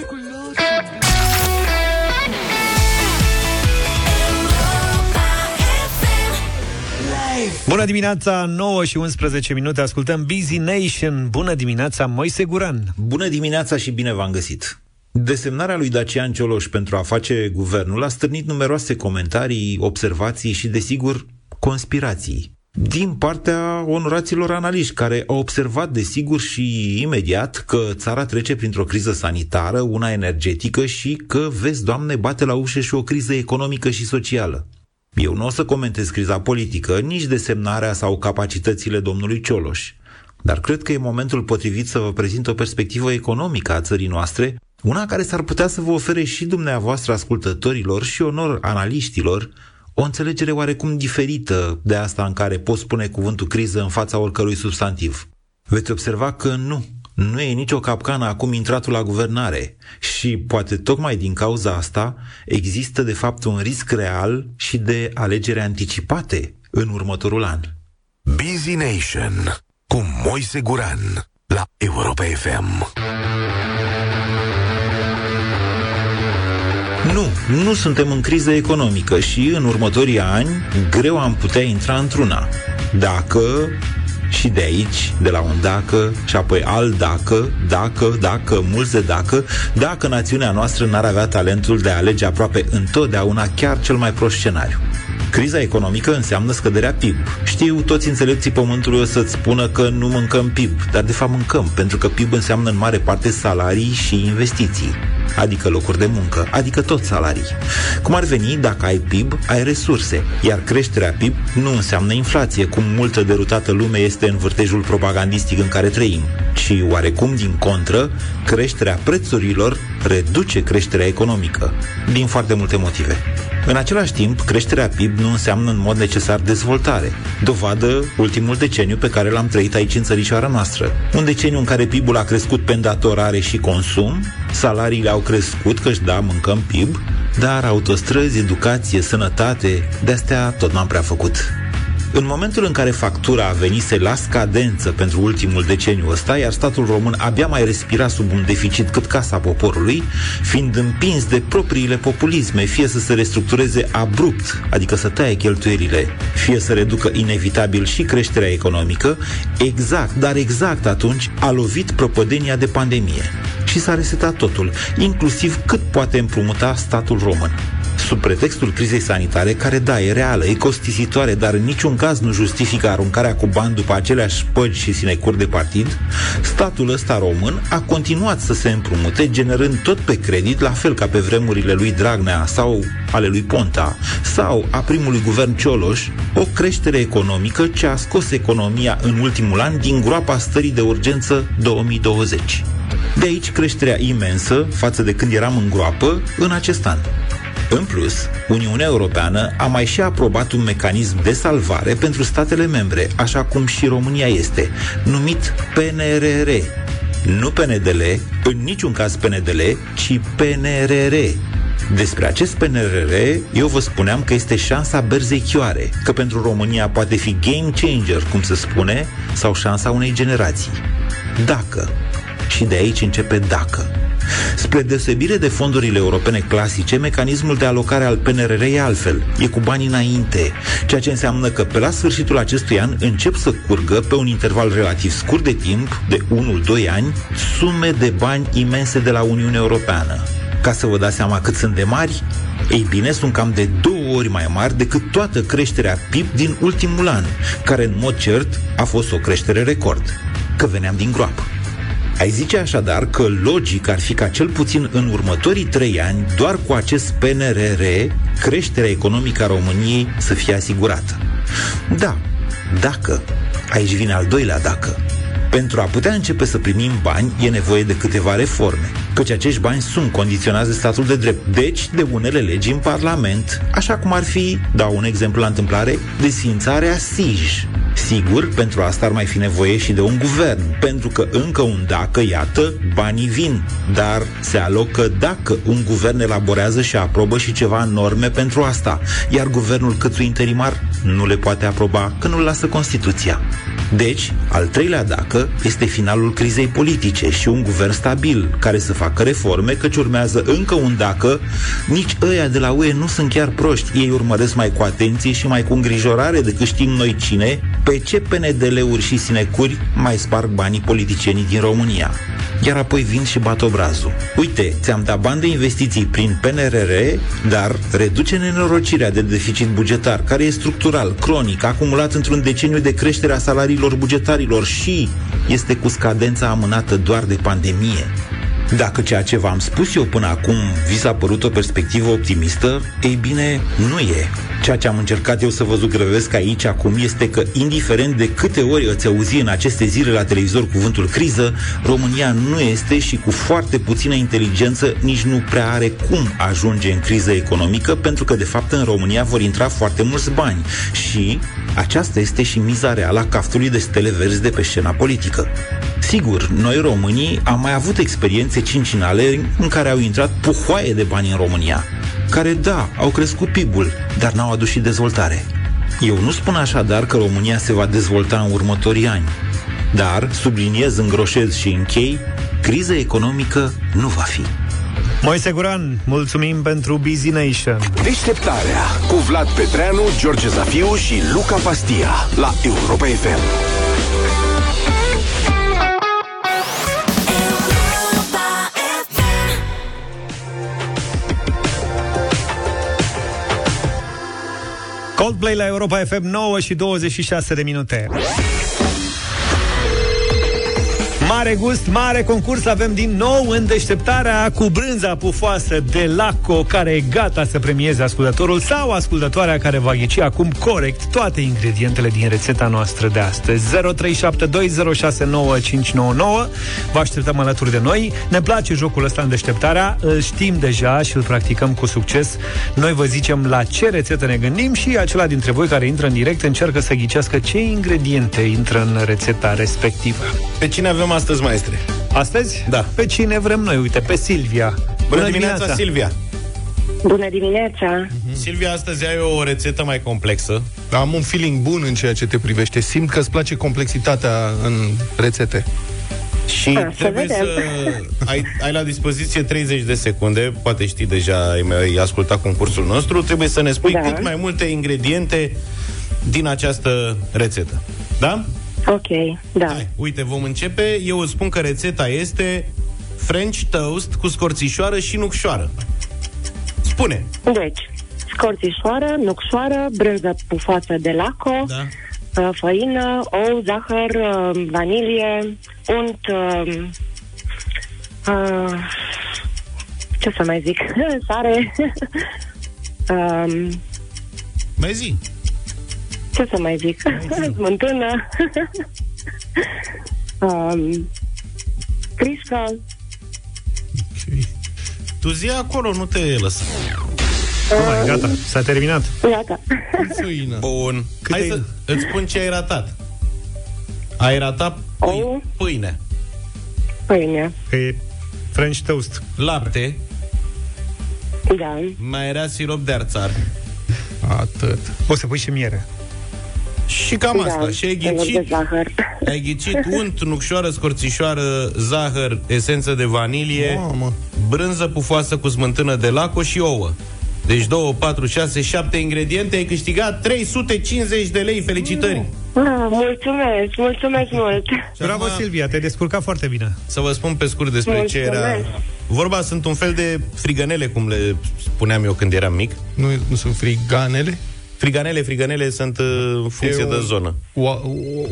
Bună dimineața, 9 și 11 minute, ascultăm Busy Nation. Bună dimineața, Moise Guran. Bună dimineața și bine v-am găsit! Desemnarea lui Dacian Cioloș pentru a face guvernul a stârnit numeroase comentarii, observații și, desigur, conspirații. Din partea onoraților analiști, care au observat, desigur, și imediat că țara trece printr-o criză sanitară, una energetică și că, vezi, Doamne, bate la ușă și o criză economică și socială. Eu nu o să comentez criza politică, nici desemnarea sau capacitățile domnului Cioloș. Dar cred că e momentul potrivit să vă prezint o perspectivă economică a țării noastre, una care s-ar putea să vă ofere și dumneavoastră ascultătorilor și onor analiștilor o înțelegere oarecum diferită de asta în care pot spune cuvântul criză în fața oricărui substantiv. Veți observa că nu, nu e nicio capcană acum intratul la guvernare și poate tocmai din cauza asta există de fapt un risc real și de alegeri anticipate în următorul an. Busy Nation Cu Moise Guran La Europa FM Nu, nu suntem în criză economică și în următorii ani greu am putea intra într-una. Dacă și de aici, de la un dacă, și apoi alt dacă, dacă, dacă, mulți de dacă, dacă națiunea noastră n-ar avea talentul de a alege aproape întotdeauna chiar cel mai prost scenariu. Criza economică înseamnă scăderea PIB. Știu, toți înțelepții pământului o să-ți spună că nu mâncăm PIB, dar de fapt mâncăm, pentru că PIB înseamnă în mare parte salarii și investiții, adică locuri de muncă, adică tot salarii. Cum ar veni, dacă ai PIB, ai resurse, iar creșterea PIB nu înseamnă inflație, cum multă derutată lume este în vârtejul propagandistic în care trăim, ci oarecum din contră, creșterea prețurilor reduce creșterea economică, din foarte multe motive. În același timp, creșterea PIB nu înseamnă în mod necesar dezvoltare. Dovadă ultimul deceniu pe care l-am trăit aici în țărișoara noastră. Un deceniu în care PIB-ul a crescut pe îndatorare și consum, salariile au crescut, căci da, mâncăm PIB, dar autostrăzi, educație, sănătate, de-astea tot n-am prea făcut. În momentul în care factura a venise la scadență pentru ultimul deceniu ăsta, iar statul român abia mai respira sub un deficit cât casa poporului, fiind împins de propriile populisme, fie să se restructureze abrupt, adică să taie cheltuielile, fie să reducă inevitabil și creșterea economică, exact, dar exact atunci a lovit propădenia de pandemie. Și s-a resetat totul, inclusiv cât poate împrumuta statul român sub pretextul crizei sanitare, care da, e reală, e costisitoare, dar în niciun caz nu justifică aruncarea cu bani după aceleași păgi și sinecuri de partid, statul ăsta român a continuat să se împrumute, generând tot pe credit, la fel ca pe vremurile lui Dragnea sau ale lui Ponta, sau a primului guvern Cioloș, o creștere economică ce a scos economia în ultimul an din groapa stării de urgență 2020. De aici creșterea imensă față de când eram în groapă în acest an. În plus, Uniunea Europeană a mai și aprobat un mecanism de salvare pentru statele membre, așa cum și România este, numit PNRR. Nu PNDL, în niciun caz PNDL, ci PNRR. Despre acest PNRR, eu vă spuneam că este șansa berzei chioare, că pentru România poate fi game changer, cum se spune, sau șansa unei generații. Dacă. Și de aici începe dacă. Spre deosebire de fondurile europene clasice, mecanismul de alocare al PNRR e altfel. E cu bani înainte, ceea ce înseamnă că pe la sfârșitul acestui an încep să curgă pe un interval relativ scurt de timp, de 1-2 ani, sume de bani imense de la Uniunea Europeană. Ca să vă dați seama cât sunt de mari, ei bine, sunt cam de două ori mai mari decât toată creșterea PIB din ultimul an, care în mod cert a fost o creștere record. Că veneam din groapă. Ai zice așadar că logic ar fi ca cel puțin în următorii trei ani, doar cu acest PNRR, creșterea economică a României să fie asigurată. Da, dacă. Aici vine al doilea dacă. Pentru a putea începe să primim bani, e nevoie de câteva reforme, căci acești bani sunt condiționați de statul de drept, deci de unele legi în Parlament, așa cum ar fi, dau un exemplu la întâmplare, desfințarea SIJ. Sigur, pentru asta ar mai fi nevoie și de un guvern, pentru că încă un dacă, iată, banii vin, dar se alocă dacă un guvern elaborează și aprobă și ceva norme pentru asta, iar guvernul cățu interimar nu le poate aproba, că nu-l lasă Constituția. Deci, al treilea dacă este finalul crizei politice și un guvern stabil care să facă reforme, căci urmează încă un dacă, nici ăia de la UE nu sunt chiar proști. Ei urmăresc mai cu atenție și mai cu îngrijorare decât știm noi cine, pe ce PNDL-uri și sinecuri mai sparg banii politicienii din România. Iar apoi vin și bat obrazul. Uite, ți-am dat bani de investiții prin PNRR, dar reduce nenorocirea de deficit bugetar, care e structural, cronic, acumulat într-un deceniu de creștere a salariilor bugetarilor și este cu scadența amânată doar de pandemie. Dacă ceea ce v-am spus eu până acum vi s-a părut o perspectivă optimistă, ei bine, nu e. Ceea ce am încercat eu să vă zugrăvesc aici acum este că, indiferent de câte ori îți auzi în aceste zile la televizor cuvântul criză, România nu este și cu foarte puțină inteligență nici nu prea are cum ajunge în criză economică, pentru că, de fapt, în România vor intra foarte mulți bani. Și aceasta este și miza reală a caftului de stele verzi de pe scena politică. Sigur, noi românii am mai avut experiențe cincinale în care au intrat puhoaie de bani în România, care, da, au crescut PIB-ul, dar n-au adus și dezvoltare. Eu nu spun așadar că România se va dezvolta în următorii ani, dar, subliniez, îngroșez și închei, criza economică nu va fi. Moise Guran, mulțumim pentru Busy Nation. Deșteptarea cu Vlad Petreanu, George Zafiu și Luca Pastia la Europa FM. Coldplay la Europa FM 9 și 26 de minute. Mare gust, mare concurs avem din nou în deșteptarea cu brânza pufoasă de Laco, care e gata să premieze ascultătorul sau ascultătoarea care va ghici acum corect toate ingredientele din rețeta noastră de astăzi. 0372069599 Vă așteptăm alături de noi. Ne place jocul ăsta în deșteptarea, îl știm deja și îl practicăm cu succes. Noi vă zicem la ce rețetă ne gândim și acela dintre voi care intră în direct încearcă să ghicească ce ingrediente intră în rețeta respectivă. Pe cine avem astăzi, maestre? Astăzi? Da. Pe cine vrem noi? Uite, pe Silvia. Bună, dimineața, Silvia! Bună dimineața! Silvia, astăzi ai o rețetă mai complexă. Am un feeling bun în ceea ce te privește. Simt că îți place complexitatea în rețete. Și A, să trebuie să, vedem. ai, ai la dispoziție 30 de secunde, poate știi deja, ai mai ascultat concursul nostru, trebuie să ne spui Da. cât mai multe ingrediente din această rețetă. Da? Ok, da. Hai, uite, vom începe. Eu îți spun că rețeta este French toast cu scorțișoară și nucșoară. Spune. Deci, scorțișoară, nucșoară, brânză pufoasă de laco, da. făină, ou, zahăr, uh, vanilie, unt, uh, uh, ce să mai zic, sare, um, Mai zi. Ce să mai zic, smântână, um, criscă, Tu zi acolo, nu te lăsa. Oh, gata, s-a terminat. gata. Făină. Bun. Hai să îți spun ce ai ratat. Ai ratat pâi, pâine, Pâine, Că e French toast. lapte, Da. mai era sirop de arțar. Atât. O să pui și miere. Și cam Da, asta. Și ai sirop de ghicit, zahăr. ai ghicit unt, nucșoară, scorțișoară, zahăr, esență de vanilie, Mamă. brânză pufoasă cu smântână de laco și ouă. Deci 2, 4, 6, 7 ingrediente, ai câștigat 350 de lei. Felicitări! Ah, mulțumesc, mulțumesc mult. Bravo, Silvia, te-ai descurcat foarte bine. Să vă spun pe scurt despre ce era... Mulțumesc. Vorba sunt un fel de frigănele, cum le spuneam eu când eram mic. Nu, nu sunt friganele? Friganele, friganele sunt uh, în funcție E de o- zonă. O,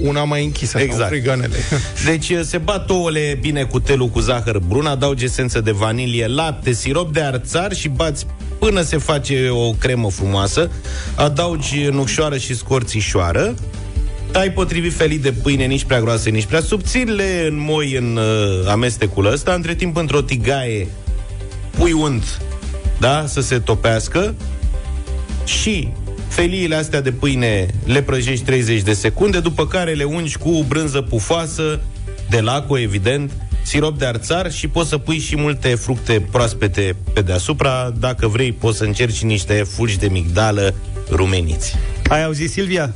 una mai închisă, Exact. exact. friganele. Deci uh, se bat ouăle bine cu telul cu zahăr brun, adaugi esență de vanilie, lapte, sirop de arțar și bați până se face o cremă frumoasă. Adaugi nucșoară și scorțișoară. Tai potrivit felii de pâine, nici prea groase, nici prea subțiri, în moi în uh, amestecul ăsta. Între timp, într-o tigaie, pui unt, da, să se topească și feliile astea de pâine le prăjești 30 de secunde, după care le ungi cu brânză pufoasă, de laco, evident, sirop de arțar și poți să pui și multe fructe proaspete pe deasupra. Dacă vrei, poți să încerci niște fulgi de migdală rumeniți. Ai auzit, Silvia?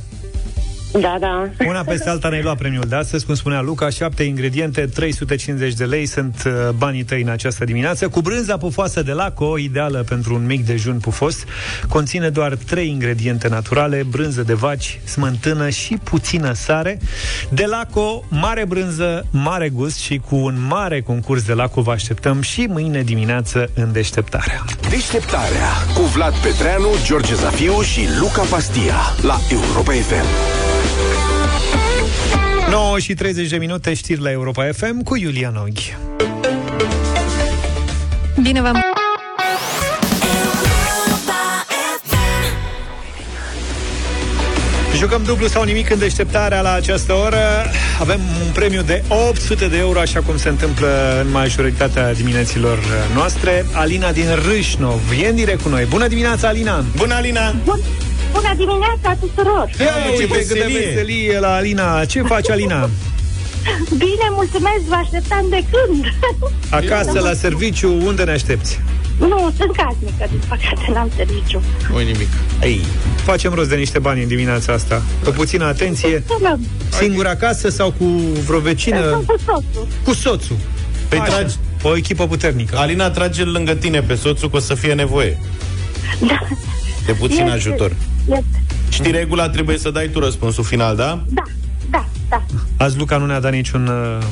Da, da. Una peste alta ne-ai luat premiul de astăzi, cum spunea Luca, șapte ingrediente, 350 de lei sunt uh, banii tăi în această dimineață. Cu brânza pufoasă de Laco, ideală pentru un mic dejun pufos, conține doar trei ingrediente naturale, brânză de vaci, smântână și puțină sare. De Laco, mare brânză, mare gust și cu un mare concurs de Laco vă așteptăm și mâine dimineață în deșteptarea. Deșteptarea cu Vlad Petreanu, George Zafiu și Luca Pastia la Europa FM. 9 și 30 de minute știri la Europa FM cu Iulia Noghi. Bine v-am... Jucăm dublu sau nimic în deșteptarea la această oră. Avem un premiu de 800 de euro, așa cum se întâmplă în majoritatea dimineților noastre. Alina din Râșnov e în direct cu noi. Bună dimineața, Alina! Bună, Alina! Bun. Bună dimineața tuturor! Ia uite cât de veselie la Alina. Ce faci, Alina? Bine, mulțumesc, vă așteptam de când. Acasă, la serviciu, unde ne aștepți? Nu, sunt casnică, din păcate, n-am serviciu. Oi nimic. Ei, facem rost de niște bani în dimineața asta. Cu puțină atenție. Singur acasă sau cu vreo vecină? Sunt cu soțul. Cu soțul. Păi Așa. tragi. O echipă puternică. Alina, trage lângă tine pe soțul că o să fie nevoie Da. De puțin Este. ajutor. Este. Știi regula, trebuie să dai tu răspunsul final, da? Da, da, da. Azi Luca nu ne-a dat niciun uh,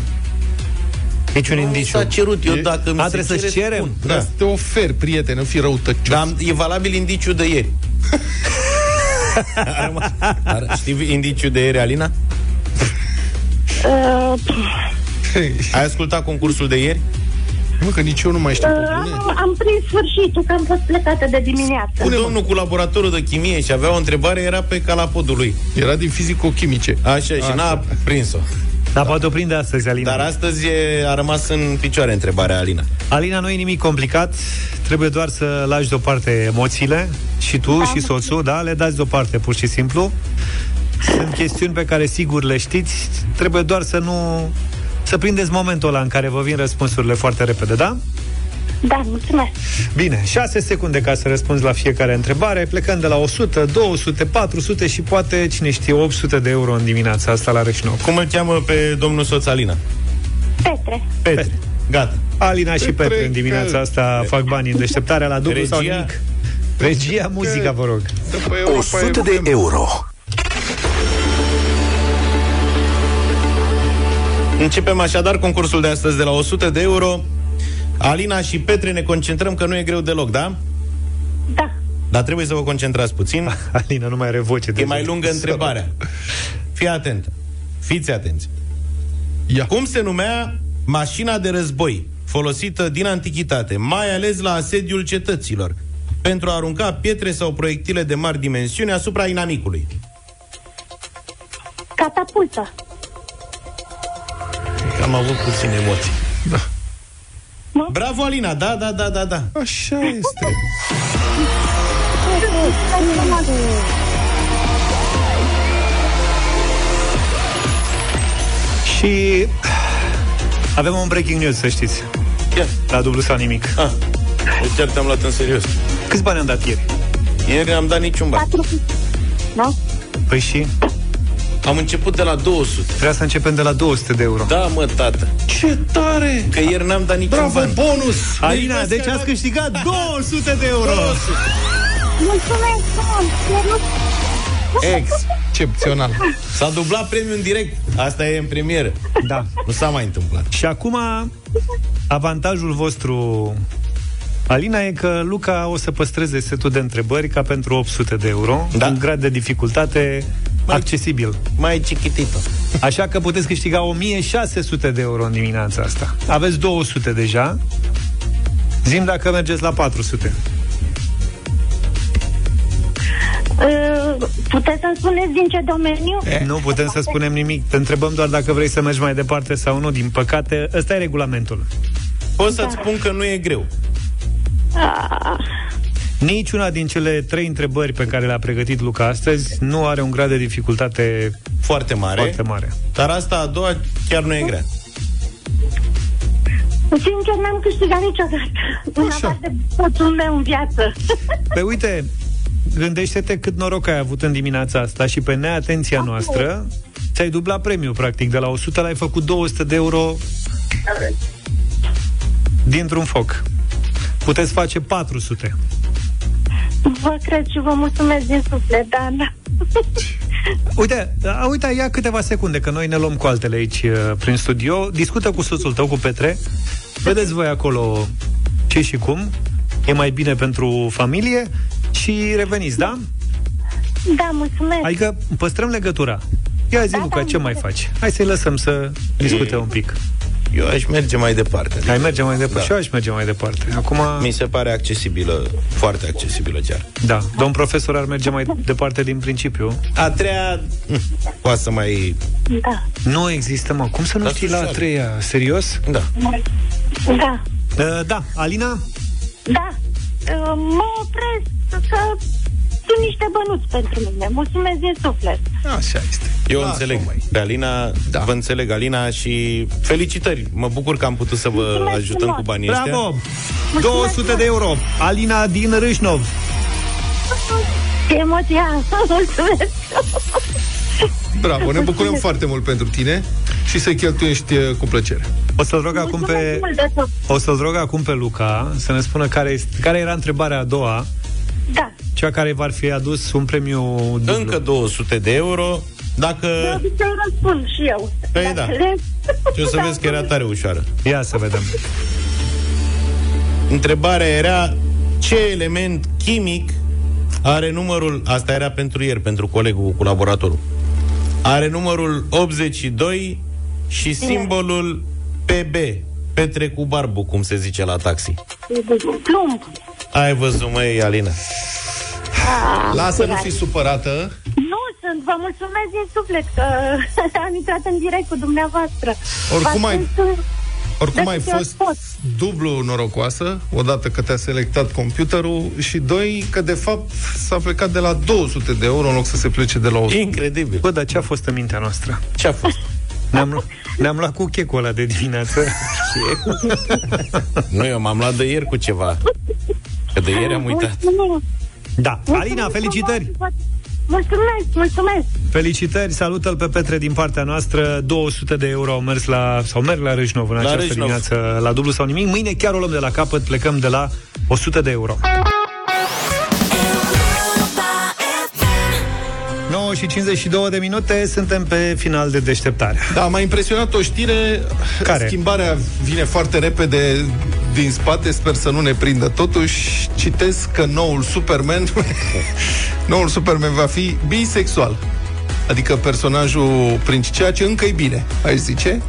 niciun indiciu. S-a cerut eu dacă mi A, se trebuie să-și cere, cerem? spun. Da. Da. Să te oferi, prieten, nu fi răutăcios. Dar e valabil indiciu de ieri. A rămas- Ar, știi indiciul de ieri, Alina? Uh, Ai ascultat concursul de ieri? Nu, că nici eu nu mai știu. uh, am, am prins sfârșitul, că am fost plecată de dimineață. Cu domnul cu laboratorul de chimie și avea o întrebare, era pe calapodul lui. Era din fizico-chimice. Așa, și Așa. n-a prins-o. Dar poate o prinde astăzi, Alina. Dar astăzi e, a rămas în picioare întrebarea, Alina. Alina, nu e nimic complicat, trebuie doar să lași deoparte emoțiile și tu Da. și soțul, da, le dați deoparte pur și simplu. Sunt chestiuni pe care sigur le știți, trebuie doar să nu să prindeți momentul ăla în care vă vin răspunsurile foarte repede, da? Da, mulțumesc. Bine, 6 secunde ca să răspunzi la fiecare întrebare, plecând de la 100, 200, 400 și poate, cine știe, 800 de euro în dimineața asta la Reșnov. Cum îl cheamă pe domnul soț Alina? Petre. Petre. Gata. Alina și Petre, Petre în dimineața asta fac bani în deșteptarea la dublu sau Regia? nimic. Regia, muzica, vă rog. După Europa 100 de FM. euro. Începem așadar concursul de astăzi de la 100 de euro. Alina și Petre ne concentrăm că nu e greu deloc, da? Da. Dar trebuie să vă concentrați puțin. Alina nu mai are voce. E mai lungă întrebarea. Fii atentă. Fiți atenți. Ia. Cum se numea mașina de război folosită din antichitate, mai ales la asediul cetăților, pentru a arunca pietre sau proiectile de mari dimensiuni asupra inamicului? Catapultă. Am avut puține emoții. Da. Bravo, Alina! Da, da, da, da, da. Așa este. Și avem un breaking news, să știți. Ia. La dublu sau nimic. Ah. Deci chiar te-am luat în serios. Câți bani am dat ieri? Ieri am dat niciun ban. Nu? Păi și? Am început de la 200. Vrea să începem de la 200 de euro. Da, mă, tată. Ce tare! Că ieri n-am dat niciun Bravo, ban. bonus! Alina, deci ați câștigat 200 de euro! Mulțumesc, frumos! Excepțional. S-a dublat premiul în direct. Asta e în premieră. Da. Nu s-a mai întâmplat. Și acum, avantajul vostru, Alina, e că Luca o să păstreze setul de întrebări ca pentru 800 de euro, Da. un grad de dificultate accesibil. Mai chichitito. Așa că puteți câștiga 1600 de euro în dimineața asta. Aveți 200 deja. Zim dacă mergeți la 400. Uh, Puteți să-mi spuneți din ce domeniu? Nu putem să spunem nimic. Te întrebăm doar dacă vrei să mergi mai departe sau nu. Din păcate, ăsta e regulamentul. Pot să-ți spun că nu e greu. Ah, Niciuna din cele trei întrebări pe care le-a pregătit Luca astăzi nu are un grad de dificultate Foarte mare. foarte mare. Dar asta a doua chiar nu e grea. Sincer, n-am câștigat niciodată. În afară de soțul meu în viață. Pe uite, gândește-te cât noroc ai avut în dimineața asta și pe neatenția noastră ți-ai dublat premiul, practic. De la 100 l-ai făcut 200 de euro dintr-un foc. Puteți face 400. Vă cred și vă mulțumesc din suflet, da, da. Uite, a, uite, ia câteva secunde, că noi ne luăm cu altele aici uh, prin studio. Discută cu soțul tău, cu Petre. Vedeți voi acolo ce și cum. E mai bine pentru familie și reveniți, da? Da, mulțumesc. Adică păstrăm legătura. Ia zi, Da, Luca, da, ce mai faci? Hai să-i lăsăm să discute un pic. Eu aș merge mai departe. Hai merge mai departe. Da. Și eu aș merge mai departe. Acum, Mi se pare accesibilă, foarte accesibilă chiar. da, domn profesor ar merge mai departe din principiu. A treia, hm, poate să mai... Da, Nu există, mă. Cum să nu Dar știi la a sociale. treia? Serios? Da. da, Uh, da, Alina? da. Uh, Mă opresc că sunt niște bănuți pentru mine. Mulțumesc din suflet. Așa este. Eu Lasă-o, înțeleg. mai. Pe Alina, da. vă înțeleg, Alina, și felicitări. Mă bucur că am putut să vă Mulțumesc ajutăm frumos. cu banii ăștia. Bravo! 200 de euro. Alina din Râșnov. Ce emoția! Mulțumesc! Bravo, ne bucurăm foarte mult pentru tine și să cheltuiești uh, cu plăcere. O să-l rog acum pe Mulțumesc mult de tot. o să-l rog acum pe Luca să ne spună care, este, care era întrebarea a doua, Da. Cea care v-ar fi adus un premiu dublu. Încă 200 de euro. De Dacă... obicei răspund și eu. Păi Dacă da. le- Și o să Da, vezi că era tare ușoară. Ia să vedem. Întrebarea era ce element chimic are numărul, asta era pentru ieri, pentru colegul cu laboratorul, are numărul 82 și simbolul PB, Petre cu barbu, cum se zice la taxi. Plumb. Ai văzut, măi, Alina? Ah, Lasă, nu curat. fi supărată. Nu sunt, vă mulțumesc din suflet că am intrat în direct cu dumneavoastră. Oricum Vă ai- sunt- Oricum de ai câte ori fost pot. dublu norocoasă, odată că te-a selectat computerul și doi, că de fapt s-a plecat de la 200 de euro în loc să se plece de la 100. Incredibil. Bă, dar ce a fost în mintea noastră? Ce a fost? Ne-am, lu- ne-am luat cu checul ăla de dimineață. Nu, eu m-am luat de ieri cu ceva. Că de ieri am uitat. Mulțumesc. Da. Alina, felicitări! Mulțumesc, mulțumesc. Felicitări, salută-l pe Petre din partea noastră 200 de euro au mers la, sau merg la Râșnov în La această Râșnov. dimineață La dublu sau nimic Mâine chiar o luăm de la capăt, plecăm de la 100 de euro 9 și 52 de minute Suntem pe final de deșteptare Da, m-a impresionat o știre. Care? Schimbarea vine foarte repede din spate, sper să nu ne prindă. Totuși, citesc că noul Superman, noul Superman va fi bisexual. Adică personajul principal, ceea ce încă e bine, aș zice.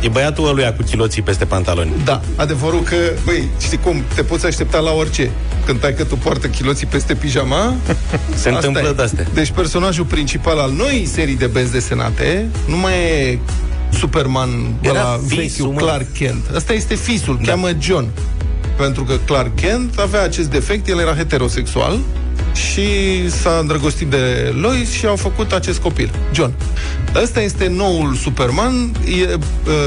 E băiatul ăluia cu chiloții peste pantaloni. Da, adevărul că, băi, știi cum, te poți aștepta la orice. Când ai că tu poartă chiloții peste pijama, Se asta întâmplă e. de-astea. Deci personajul principal al noii serii de benzi desenate nu mai e Superman Era la fisul, vechiul mă. Clark Kent. Asta este fisul, Da. cheamă John. Pentru că Clark Kent avea acest defect, el era heterosexual și s-a îndrăgostit de Lois și au făcut acest copil, John. Ăsta este noul Superman. E, uh,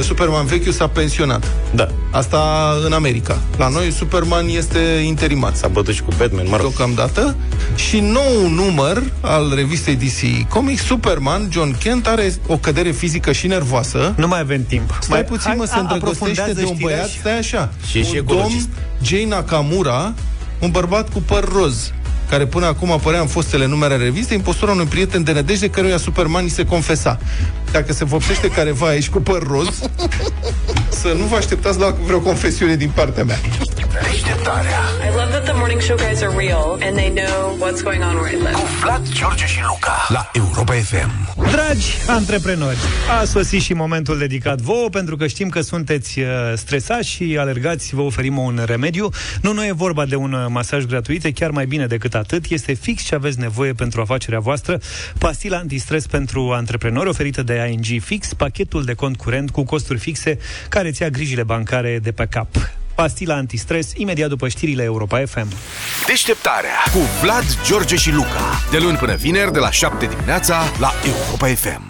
Superman vechiul s-a pensionat. Da. Asta în America. La noi Superman este interimat. S-a bătut și cu Batman, mă rog. Deocamdată. Și nou număr al revistei DC Comics, Superman, John Kent, are o cădere fizică și nervoasă. Nu mai avem timp. Stai Mai- puțin, mă, hai, se a- îndrăgostește de un aprofundează băiat, știrea stai așa. Și e și un domn ecologist. Jay Nakamura, un bărbat cu păr roz, care până acum apărea în fostele numere ale revistei, în postura unui prieten de nădejde căruia Superman îi se confesa. Dacă se vopsește careva aici cu păr roz, să nu vă așteptați la vreo confesiune din partea mea. Deșteptarea I love that the morning show guys are real and they know what's going on where I live. Vlad, George și Luca la Europa FM. Dragi antreprenori, a sosit și momentul dedicat vouă, pentru că știm că sunteți uh, stresați și alergați, vă oferim un remediu. Nu, nu e vorba de un uh, masaj gratuit, e chiar mai bine decât atât. Este fix ce aveți nevoie pentru afacerea voastră. Pastila antistres pentru antreprenori, oferită de ING Fix, pachetul de cont curent cu costuri fixe, care îți ia grijile bancare de pe cap. Pastila antistres, imediat după știrile Europa FM. Deșteptarea cu Vlad, George și Luca. De luni până vineri, de la 7 dimineața, la Europa FM.